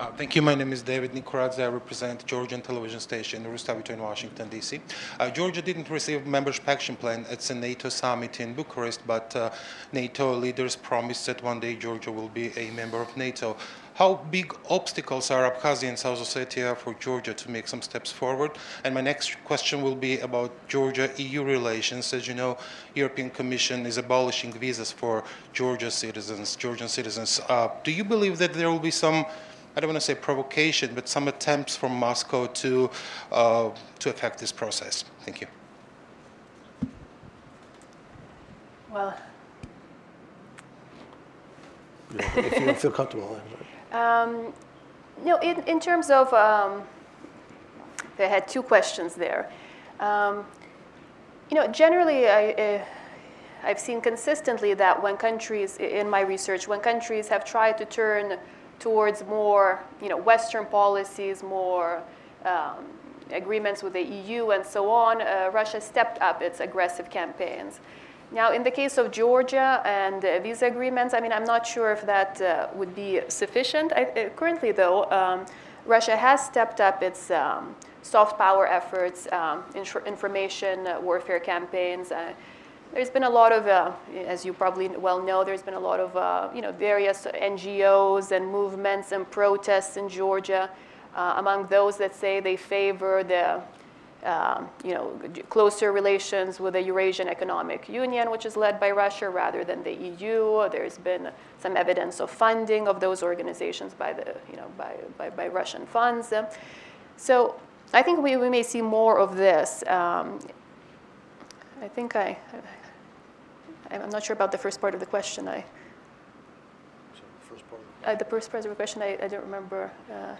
Speaker 11: Uh, thank you. My name is David Nikoradze. I represent Georgian television station Rustavi 2 in Washington, D.C. Uh, Georgia didn't receive membership action plan at a NATO summit in Bucharest, but uh, NATO leaders promised that one day Georgia will be a member of NATO. How big obstacles are Abkhazia and South Ossetia for Georgia to make some steps forward? And my next question will be about Georgia-EU relations. As you know, European Commission is abolishing visas for Georgia citizens, Georgian citizens. Uh, do you believe that there will be some I don't want to say provocation, but some attempts from Moscow to, uh, to affect this process. Thank you.
Speaker 2: Well,
Speaker 1: if you don't feel comfortable.
Speaker 2: Um, no, in, in terms of, um, I had two questions there. Um, you know, generally, I, uh, I've seen consistently that when countries, in my research, when countries have tried to turn towards more, you know, Western policies, more um, agreements with the EU and so on, uh, Russia stepped up its aggressive campaigns. Now, in the case of Georgia and uh, visa agreements, I mean, I'm not sure if that uh, would be sufficient. I, uh, currently, though, um, Russia has stepped up its um, soft power efforts, um, information uh, warfare campaigns. Uh, there's been a lot of, uh, as you probably well know, there's been a lot of, you know, various NGOs and movements and protests in Georgia. Among those that say they favor the, um, you know, closer relations with the Eurasian Economic Union, which is led by Russia rather than the EU. There's been some evidence of funding of those organizations by the, you know, by, by, by Russian funds. So I think we, we may see more of this. Um, I think I, I'm not sure about the first part of the question. I, uh, the first part of the question, I, I don't remember. Uh, uh,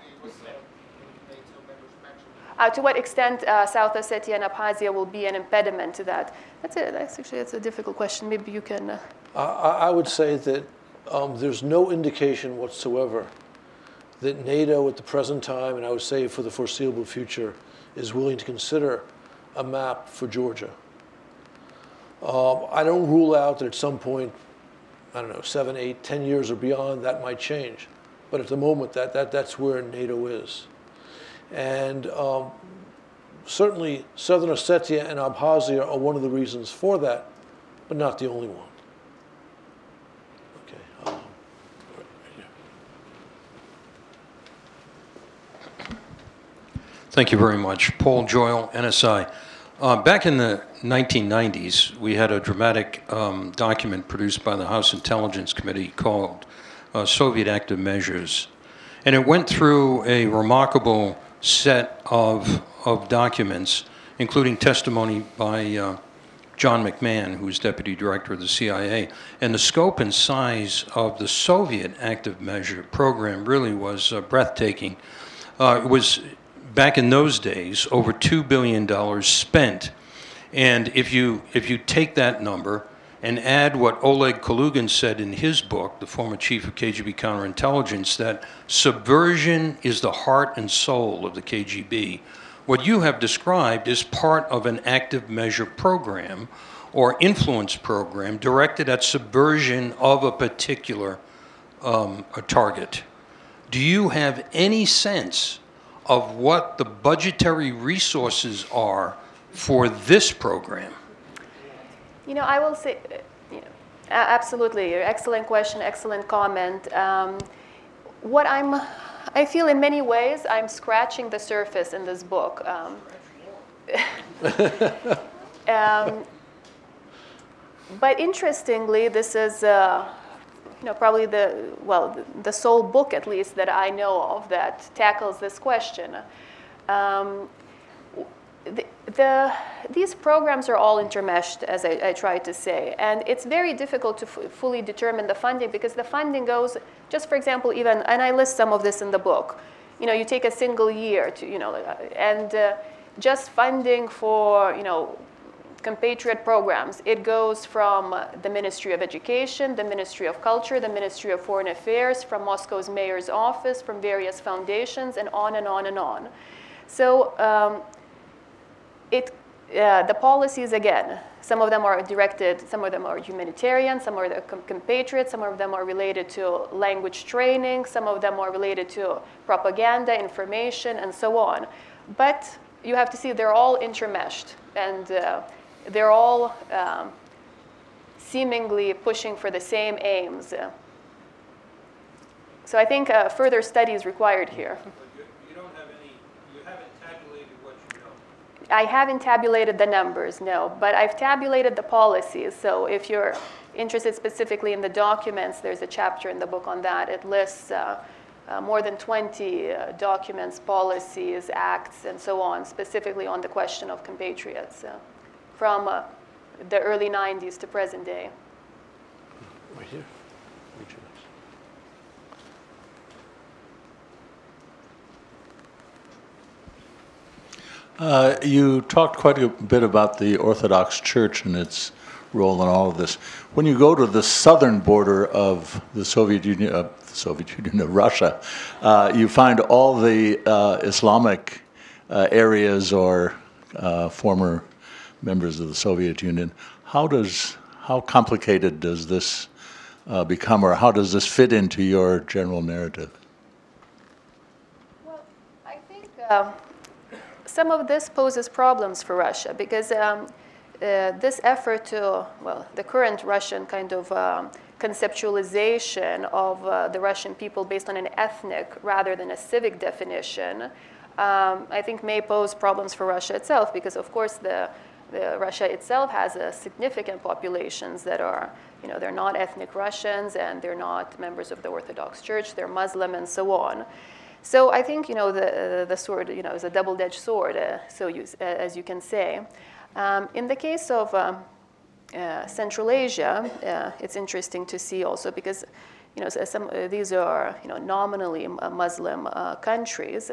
Speaker 2: to what extent uh, South Ossetia and Abkhazia will be an impediment to that? That's it. That's actually that's a difficult question. Maybe you can. Uh,
Speaker 1: I, I, would say that um, there's no indication whatsoever that NATO at the present time, and I would say for the foreseeable future, is willing to consider a map for Georgia. Uh, I don't rule out that at some point, I don't know, seven, eight, ten years or beyond, that might change. But at the moment, that, that, that's where NATO is. And um, certainly, Southern Ossetia and Abkhazia are one of the reasons for that, but not the only one. Okay. Um,
Speaker 12: Thank you very much. Paul Joyal, NSI. Uh, back in the 1990s, we had a dramatic um, document produced by the House Intelligence Committee called uh, Soviet Active Measures. And it went through a remarkable set of, of documents, including testimony by uh, John McMahon, who was deputy director of the CIA. And the scope and size of the Soviet active measure program really was uh, breathtaking. Uh, it was back in those days over $2 billion spent. And if you, if you take that number and add what Oleg Kalugin said in his book, the former chief of KGB counterintelligence, that subversion is the heart and soul of the KGB, what you have described is part of an active measure program or influence program directed at subversion of a particular um, a target. Do you have any sense of what the budgetary resources are for this program?
Speaker 2: You know, I will say, you know, absolutely, excellent question, excellent comment. Um, what I'm I feel in many ways I'm scratching the surface in this book. Um, um, but interestingly, this is, uh, you know, probably the well, the, the, sole book at least that I know of that tackles this question. Um, the, the, these programs are all intermeshed, as I, I tried to say, and it's very difficult to f- fully determine the funding because the funding goes, just for example, even, and I list some of this in the book. You know, you take a single year to, you know, and uh, just funding for, you know, compatriot programs. It goes from the Ministry of Education, the Ministry of Culture, the Ministry of Foreign Affairs, from Moscow's mayor's office, from various foundations, and on and on and on. So um, it, uh, the policies, again, some of them are directed, some of them are humanitarian, some are the compatriots, some of them are related to language training, some of them are related to propaganda, information, and so on. But you have to see they're all intermeshed, and uh, they're all um, seemingly pushing for the same aims. So I think uh, further study is required here. I haven't tabulated the numbers, no, but I've tabulated the policies. So if you're interested specifically in the documents, there's a chapter in the book on that. It lists uh, uh, more than 20 uh, documents, policies, acts, and so on, specifically on the question of compatriots uh, from uh, the early 90s to present day.
Speaker 1: Right here.
Speaker 13: Uh, you talked quite a bit about the Orthodox Church and its role in all of this. When you go to the southern border of the Soviet Union, uh, Soviet Union of Russia, uh, you find all the uh, Islamic uh, areas or uh, former members of the Soviet Union. How does how complicated does this become, or how does this fit into your general narrative?
Speaker 2: Well, I think. Um some of this poses problems for Russia because um, uh, this effort to, well, the current Russian kind of um, conceptualization of uh, the Russian people based on an ethnic rather than a civic definition, um, I think may pose problems for Russia itself because, of course, the, the Russia itself has a significant populations that are, you know, they're not ethnic Russians and they're not members of the Orthodox Church, they're Muslim and so on. So I think you know the, the sword you know is a double-edged sword, uh, so you, uh, as you can say. Um, in the case of um, uh, Central Asia, uh, it's interesting to see also because you know some, uh, these are you know nominally uh, Muslim countries.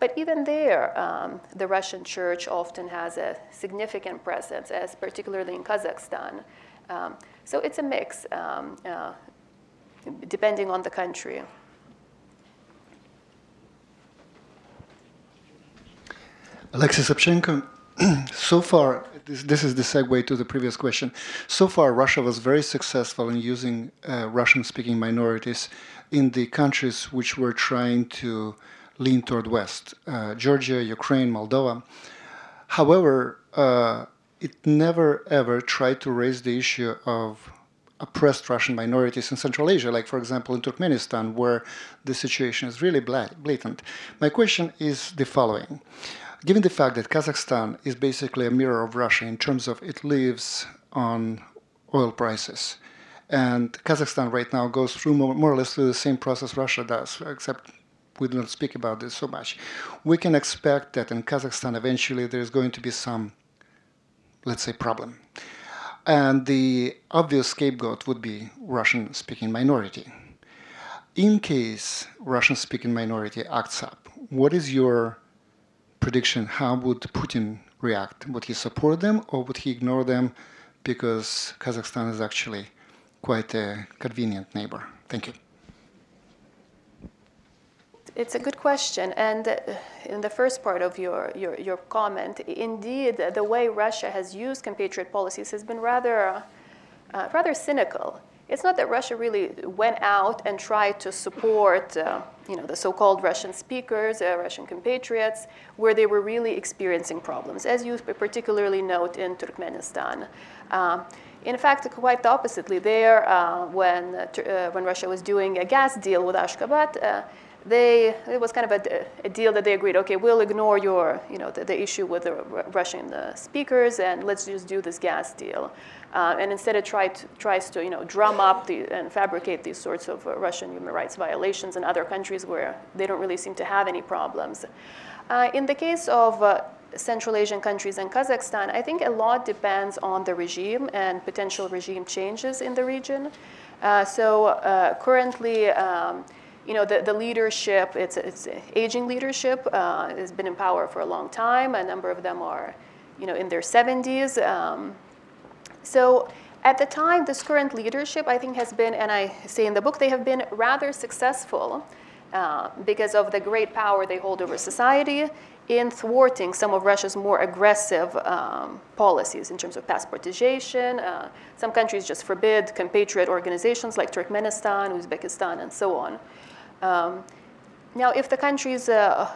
Speaker 2: but even there, um, the Russian church often has a significant presence, as particularly in Kazakhstan. Um, so it's a mix, um, depending on the country.
Speaker 14: Alexei Sobchenko, so far, this, this, is the segue to the previous question. So far, Russia was very successful in using uh, Russian speaking minorities in the countries which were trying to lean toward West uh, Georgia, Ukraine, Moldova. However, uh, it never ever tried to raise the issue of oppressed Russian minorities in Central Asia, like, for example, in Turkmenistan, where the situation is really blatant. My question is the following given the fact that Kazakhstan is basically a mirror of Russia in terms of it lives on oil prices, and Kazakhstan right now goes through more, more or less through the same process Russia does, except we do not speak about this so much. We can expect that in Kazakhstan eventually there is going to be some, let's say, problem. And the obvious scapegoat would be Russian speaking minority. In case Russian speaking minority acts up, what is your prediction? How would Putin react? Would he support them or would he ignore them because Kazakhstan is actually quite a convenient neighbor? Thank you.
Speaker 2: It's a good question. And uh, in the first part of your, your, your comment, indeed, the way Russia has used compatriot policies has been rather, uh, rather cynical. It's not that Russia really went out and tried to support uh, you know, the so-called Russian speakers, uh, Russian compatriots, where they were really experiencing problems, as you particularly note in Turkmenistan. Um, in fact, quite the oppositely, there, uh, when, uh, when Russia was doing a gas deal with Ashgabat, they, it was kind of a, a, deal that they agreed, okay, we'll ignore your, you know, the, the issue with the Russian uh, speakers and let's just do this gas deal. Uh, and instead it tried to, tries to, you know, drum up the, and fabricate these sorts of uh, Russian human rights violations in other countries where they don't really seem to have any problems. Uh, in the case of uh, Central Asian countries and Kazakhstan, I think a lot depends on the regime and potential regime changes in the region. So currently, um, you know, the, the leadership, it's, it's aging leadership, uh, has been in power for a long time. A number of them are, you know, in their 70s. Um, so at the time, this current leadership, I think, has been, and I say in the book, they have been rather successful uh, because of the great power they hold over society in thwarting some of Russia's more aggressive um, policies in terms of passportization. Uh, some countries just forbid compatriot organizations like Turkmenistan, Uzbekistan, and so on. Um, now, if the countries uh,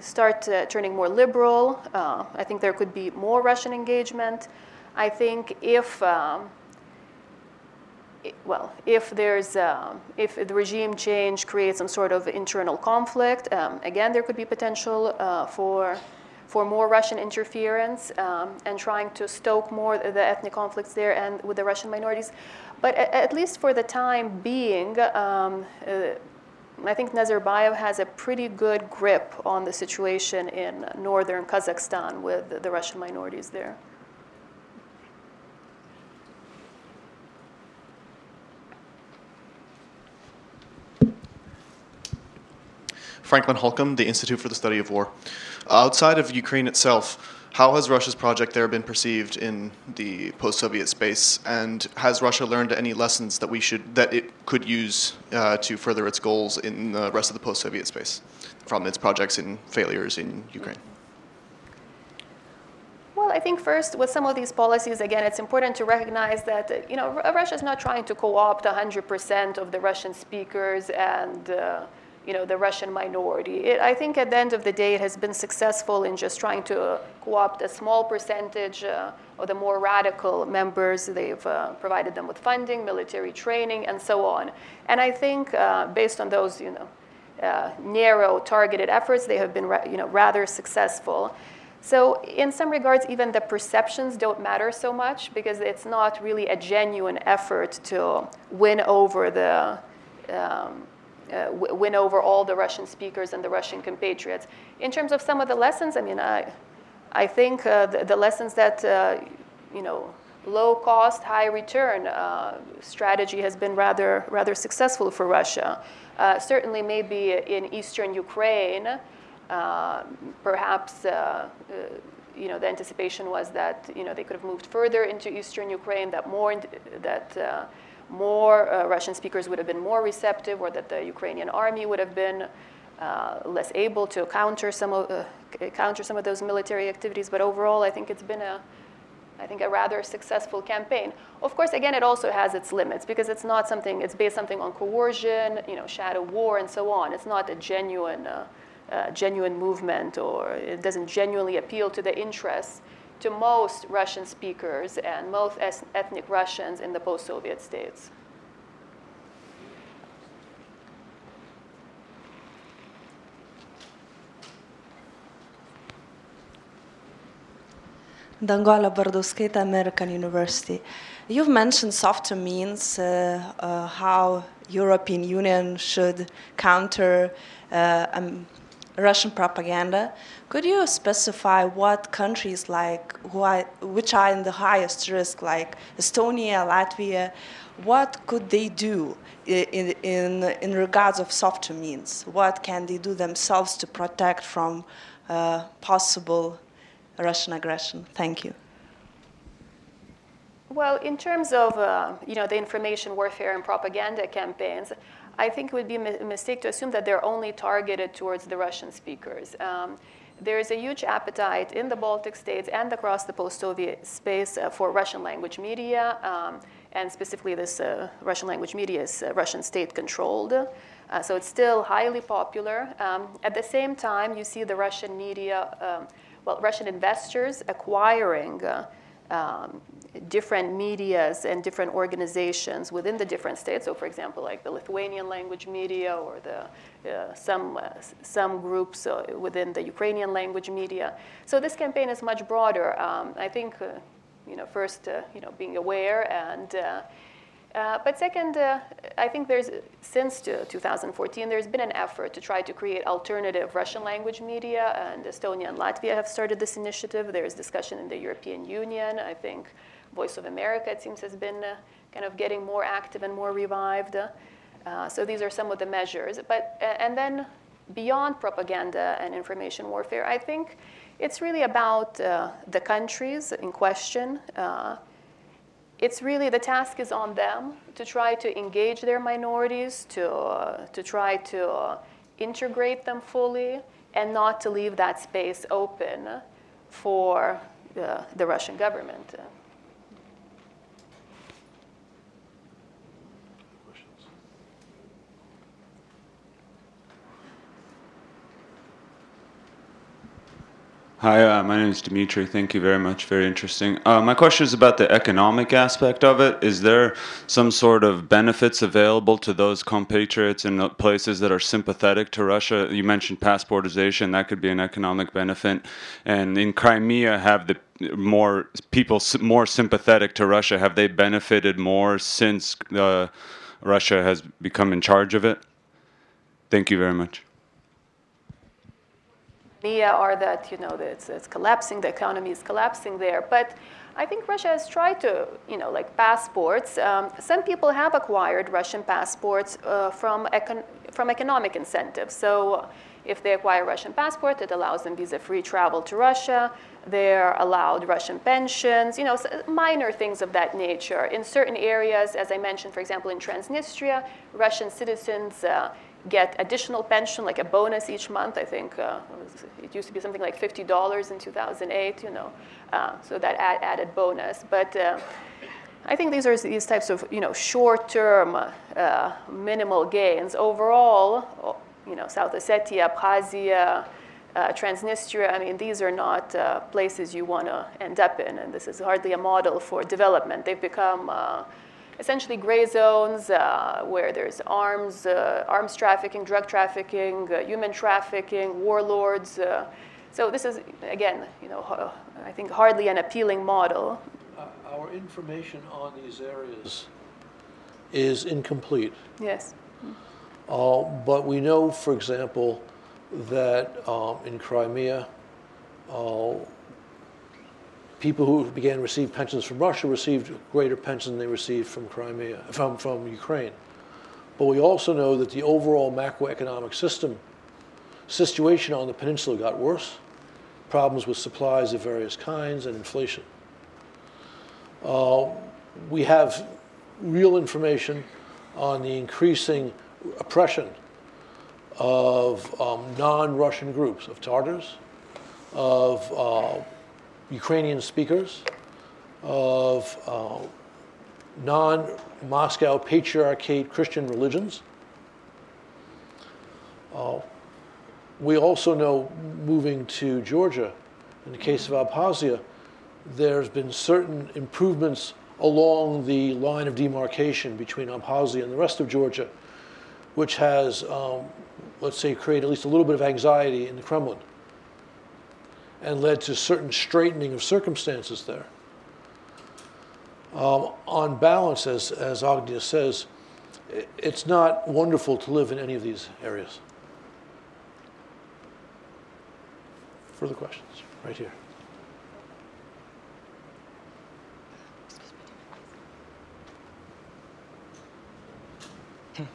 Speaker 2: start uh, turning more liberal, uh, I think there could be more Russian engagement. I think if, um, well, if there's, um, if the regime change creates some sort of internal conflict, um, again, there could be potential uh, for for more Russian interference um, and trying to stoke more the ethnic conflicts there and with the Russian minorities. But at, at least for the time being, um, uh, I think Nazarbayev has a pretty good grip on the situation in northern Kazakhstan with the Russian minorities there.
Speaker 15: Franklin Holcomb, the Institute for the Study of War. Outside of Ukraine itself, how has Russia's project there been perceived in the post-Soviet space, and has Russia learned any lessons that we should that it could use uh, to further its goals in the rest of the post-Soviet space from its projects and failures in Ukraine?
Speaker 2: Well, I think first with some of these policies, again, it's important to recognize that you know Russia is not trying to co-opt 100% of the Russian speakers and uh, you know, the Russian minority. It, I think at the end of the day, it has been successful in just trying to co-opt a small percentage uh, of the more radical members. They've uh, provided them with funding, military training, and so on. And I think uh, based on those, you know, uh, narrow targeted efforts, they have been, you know, rather successful. So in some regards, even the perceptions don't matter so much because it's not really a genuine effort to win over the um, uh, win over all the Russian speakers and the Russian compatriots. In terms of some of the lessons, I mean, I, I think uh, the, the, lessons that, uh, you know, low cost, high return uh, strategy has been rather, rather successful for Russia. Uh, certainly, maybe in eastern Ukraine, uh, perhaps you know, the anticipation was that you know, they could have moved further into eastern Ukraine, that more, that more uh, Russian speakers would have been more receptive, or that the Ukrainian army would have been uh, less able to counter some of uh, counter some of those military activities. But overall, I think it's been a I think a rather successful campaign. Of course, again, it also has its limits because it's not something. It's based something on coercion, you know, shadow war, and so on. It's not a genuine. Uh, uh, genuine movement, or it doesn't genuinely appeal to the interests to most Russian speakers and most ethnic Russians in the post Soviet states.
Speaker 16: Bardauskaitė, American University. You've mentioned softer means, uh, uh, how European Union should counter uh, um, Russian propaganda. Could you specify what countries like are, which are in the highest risk, like Estonia, Latvia, what could they do in, in, in regards of softer means? What can they do themselves to protect from uh, possible Russian aggression? Thank you.
Speaker 2: Well, in terms of uh, you know the information warfare and propaganda campaigns, I think it would be a mistake to assume that they're only targeted towards the Russian speakers. Um, there is a huge appetite in the Baltic states and across the post-Soviet space uh, for Russian language media, um, and specifically this uh, Russian language media is uh, Russian state-controlled. Uh, so it's still highly popular. Um, at the same time, you see the Russian media, um, well, Russian investors acquiring uh, um, different medias and different organizations within the different states. So, for example, like the Lithuanian language media or the uh, some uh, some groups uh, within the Ukrainian language media. So this campaign is much broader. Um, I think, uh, you know, first, uh, you know, being aware and. Uh, but second, I think there's since 2014 there's been an effort to try to create alternative Russian language media, and Estonia and Latvia have started this initiative. There's discussion in the European Union. I think Voice of America, it seems, has been uh, kind of getting more active and more revived. Uh, so these are some of the measures. But, uh, and then beyond propaganda and information warfare, I think it's really about uh, the countries in question. Uh, it's really the task is on them to try to engage their minorities, to, uh, to try to integrate them fully, and not to leave that space open for the Russian government.
Speaker 17: Hi, uh, my name is Dimitri. Thank you very much. Very interesting. Uh, my question is about the economic aspect of it. Is there some sort of benefits available to those compatriots in places that are sympathetic to Russia? You mentioned passportization. That could be an economic benefit. And in Crimea, have the more people more sympathetic to Russia have they benefited more since uh, Russia has become in charge of it? Thank you very much.
Speaker 2: Crimea are that you know it's, it's collapsing, the economy is collapsing there. But I think Russia has tried to, you know, like passports. Um, some people have acquired Russian passports uh, from econ- from economic incentives. So if they acquire Russian passport, it allows them visa-free travel to Russia. They're allowed Russian pensions, you know, minor things of that nature. In certain areas, as I mentioned, for example, in Transnistria, Russian citizens. Uh, get additional pension, like a bonus each month. I think uh, it used to be something like $50 in 2008, you know, uh, so that ad- added bonus. But uh, I think these are these types of, you know, short-term uh, minimal gains. Overall, you know, South Ossetia, Abkhazia, uh, Transnistria, I mean, these are not uh, places you want to end up in, and this is hardly a model for development. They've become essentially gray zones uh, where there's arms, uh, arms trafficking, drug trafficking, uh, human trafficking, warlords. Uh, so this is, again, you know, I think hardly an appealing model.
Speaker 1: Uh, our information on these areas is incomplete.
Speaker 2: Yes.
Speaker 1: Uh, but we know, for example, that um, in Crimea, people who began to receive pensions from Russia received greater pension than they received from Crimea, from, from Ukraine. But we also know that the overall macroeconomic system situation on the peninsula got worse, problems with supplies of various kinds and inflation. Uh, we have real information on the increasing oppression of um, non-Russian groups, of Tatars, of uh, Ukrainian speakers, of uh, non Moscow patriarchate Christian religions. Uh, we also know, moving to Georgia, in the case of Abkhazia, there's been certain improvements along the line of demarcation between Abkhazia and the rest of Georgia, which has, um, let's say, created at least a little bit of anxiety in the Kremlin. And led to certain straightening of circumstances there. Um, on balance, as, as Agnia says, it's not wonderful to live in any of these areas. Further questions? Right here.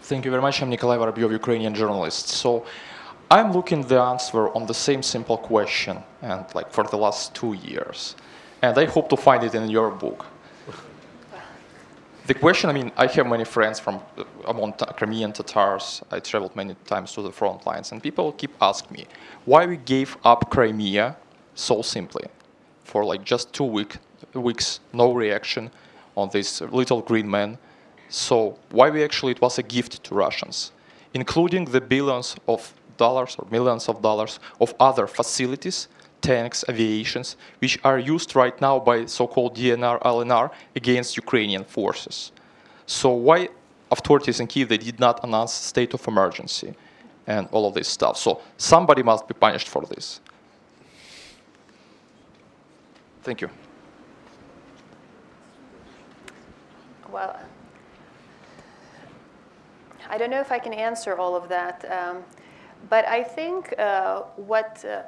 Speaker 18: Thank you very much. I'm Nikolai Vorobyov, Ukrainian journalist. So I'm looking the answer on the same simple question and like for the last two years. And I hope to find it in your book. The question, I mean, I have many friends from uh, among Crimean Tatars. I traveled many times to the front lines, and people keep asking me why we gave up Crimea so simply for like just two week, weeks, no reaction on this little green man so why we actually, it was a gift to Russians, including the billions of dollars or millions of dollars of other facilities, tanks, aviations, which are used right now by so-called DNR, LNR against Ukrainian forces. So why authorities in Kiev, they did not announce state of emergency and all of this stuff. So somebody must be punished for this. Thank you.
Speaker 2: Well, I don't know if I can answer all of that, um, but I think uh, what, uh,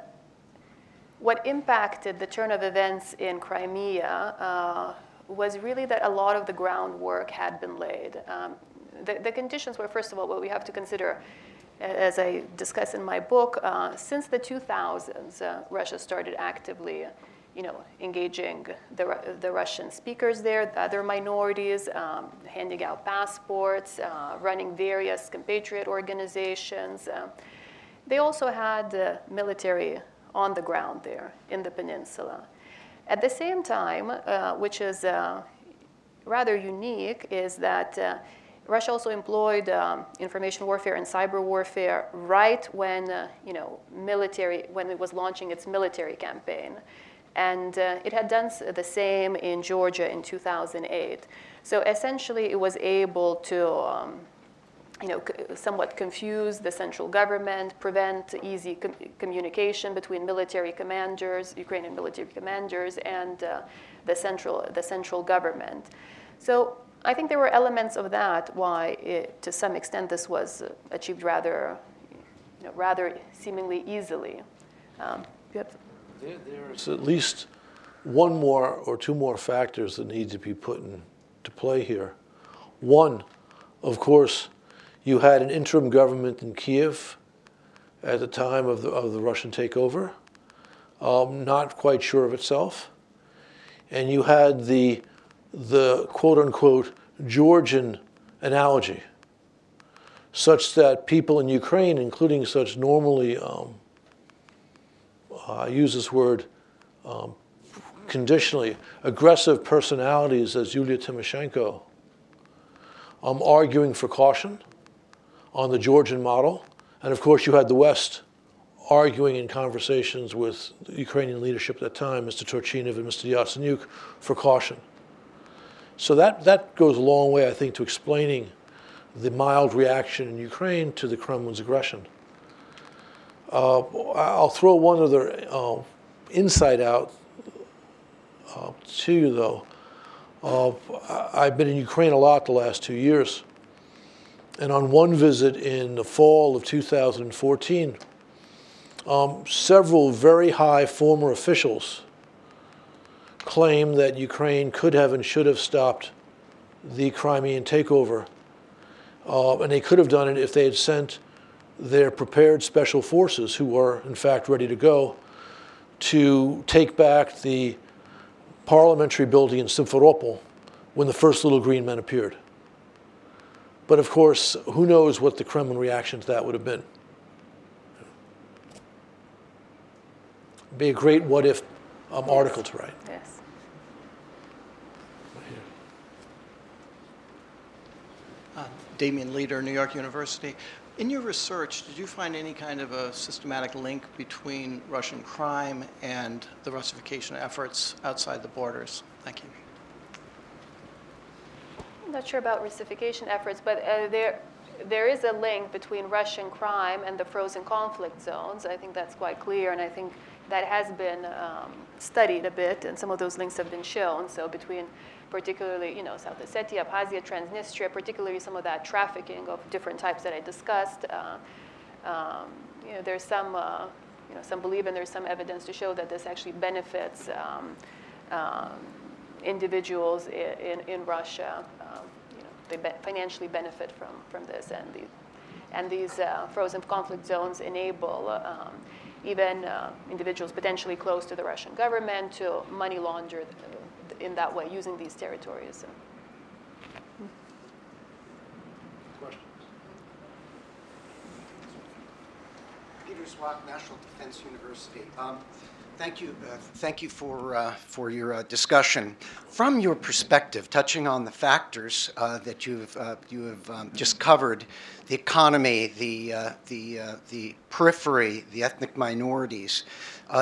Speaker 2: what impacted the turn of events in Crimea uh, was really that a lot of the groundwork had been laid. Um, the, the, conditions were, first of all, what we have to consider, as I discuss in my book, uh, since the 2000s, uh, Russia started actively you know, engaging the, the Russian speakers there, the other minorities, um, handing out passports, uh, running various compatriot organizations. Uh, they also had uh, military on the ground there in the peninsula. At the same time, uh, which is uh, rather unique, is that uh, Russia also employed um, information warfare and cyber warfare right when, you know, military, when it was launching its military campaign. And uh, it had done the same in Georgia in 2008. So essentially, it was able to um, you know, somewhat confuse the central government, prevent easy com communication between military commanders, Ukrainian military commanders, and uh, the, central, the central government. So I think there were elements of that why, it, to some extent, this was achieved rather, you know, rather seemingly easily. Um,
Speaker 1: there's at least one more or two more factors that need to be put into play here. One, of course, you had an interim government in Kiev at the time of the, of the Russian takeover, um, not quite sure of itself. And you had the, the quote unquote Georgian analogy, such that people in Ukraine, including such normally um, I use this word um, conditionally, aggressive personalities as Yulia Tymoshenko, um, arguing for caution on the Georgian model. And of course, you had the West arguing in conversations with Ukrainian leadership at that time, Mr. Turchynov and Mr. Yatsenyuk, for caution. So that, that goes a long way, I think, to explaining the mild reaction in Ukraine to the Kremlin's aggression. Uh, I'll throw one other uh, insight out uh, to you, though. Uh, I've been in Ukraine a lot the last two years. And on one visit in the fall of 2014, um, several very high former officials claimed that Ukraine could have and should have stopped the Crimean takeover. Uh, and they could have done it if they had sent their prepared special forces, who are in fact ready to go, to take back the parliamentary building in Simferopol when the first little green men appeared. But of course, who knows what the Kremlin reaction to that would have been. Be a great what if um, yes. article to write.
Speaker 2: Yes.
Speaker 19: Uh, Damien Leader, New York University. In your research, did you find any kind of a systematic link between Russian crime and the Russification efforts outside the borders? Thank you.
Speaker 2: I'm not sure about Russification efforts, but uh, there, there is a link between Russian crime and the frozen conflict zones. I think that's quite clear, and I think that has been um, studied a bit, and some of those links have been shown. So between particularly, you know, South Ossetia, Abkhazia, Transnistria, particularly some of that trafficking of different types that I discussed. Uh, um, you know, there's some, uh, you know, some believe and there's some evidence to show that this actually benefits um, um, individuals in, in, in Russia. They be financially benefit from, from this, and these, and these uh, frozen conflict zones enable um, even uh, individuals potentially close to the Russian government to money launder in that way using these territories. Questions?
Speaker 20: Peter Zwack, National Defense University. Um, thank you, uh, thank you for uh, for your uh, discussion. From your perspective, touching on the factors uh, that you've uh, you have um, just covered, the economy, the uh, the the periphery, the ethnic minorities,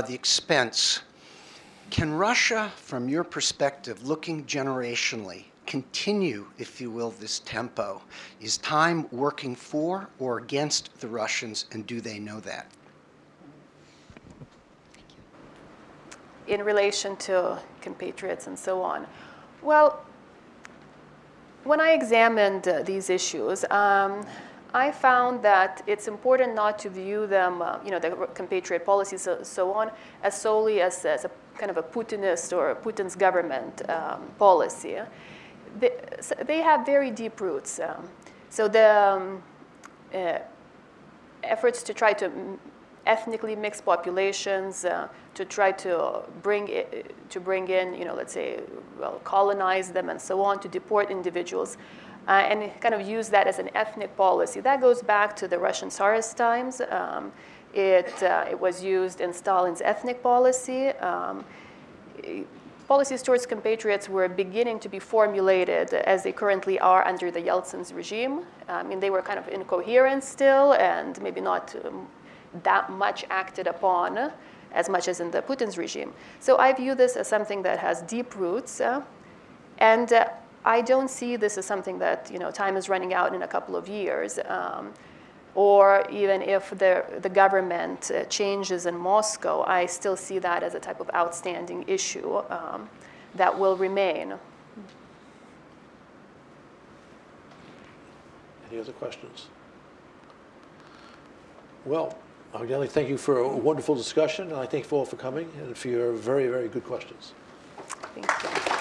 Speaker 20: the expense. Can Russia, from your perspective, looking generationally, continue, if you will, this tempo? Is time working for or against the Russians, and do they know that?
Speaker 2: In relation to compatriots and so on. Well, when I examined uh, these issues, um, I found that it's important not to view them, uh, you know, the compatriot policies and so on, as solely as, as a kind of a Putinist or Putin's government um, policy. They, so they, have very deep roots. Um, so the um, uh, efforts to try to ethnically mixed populations, uh, to try to bring it, to bring in, you know, let's say, well, colonize them and so on, to deport individuals, uh, and kind of use that as an ethnic policy. That goes back to the Russian Tsarist times. Um, it, uh, it was used in Stalin's ethnic policy. Um, policies towards compatriots were beginning to be formulated as they currently are under the Yeltsin's regime. I mean, they were kind of incoherent still and maybe not um, that much acted upon as much as in the Putin's regime. So I view this as something that has deep roots. Uh, and uh, I don't see this as something that, you know, time is running out in a couple of years. Um, or even if the, the government uh, changes in Moscow, I still see that as a type of outstanding issue um, that will remain.
Speaker 1: Any other questions? Well, Thank you for a wonderful discussion, and I thank you all for coming and for your very, very good questions.
Speaker 2: Thank you.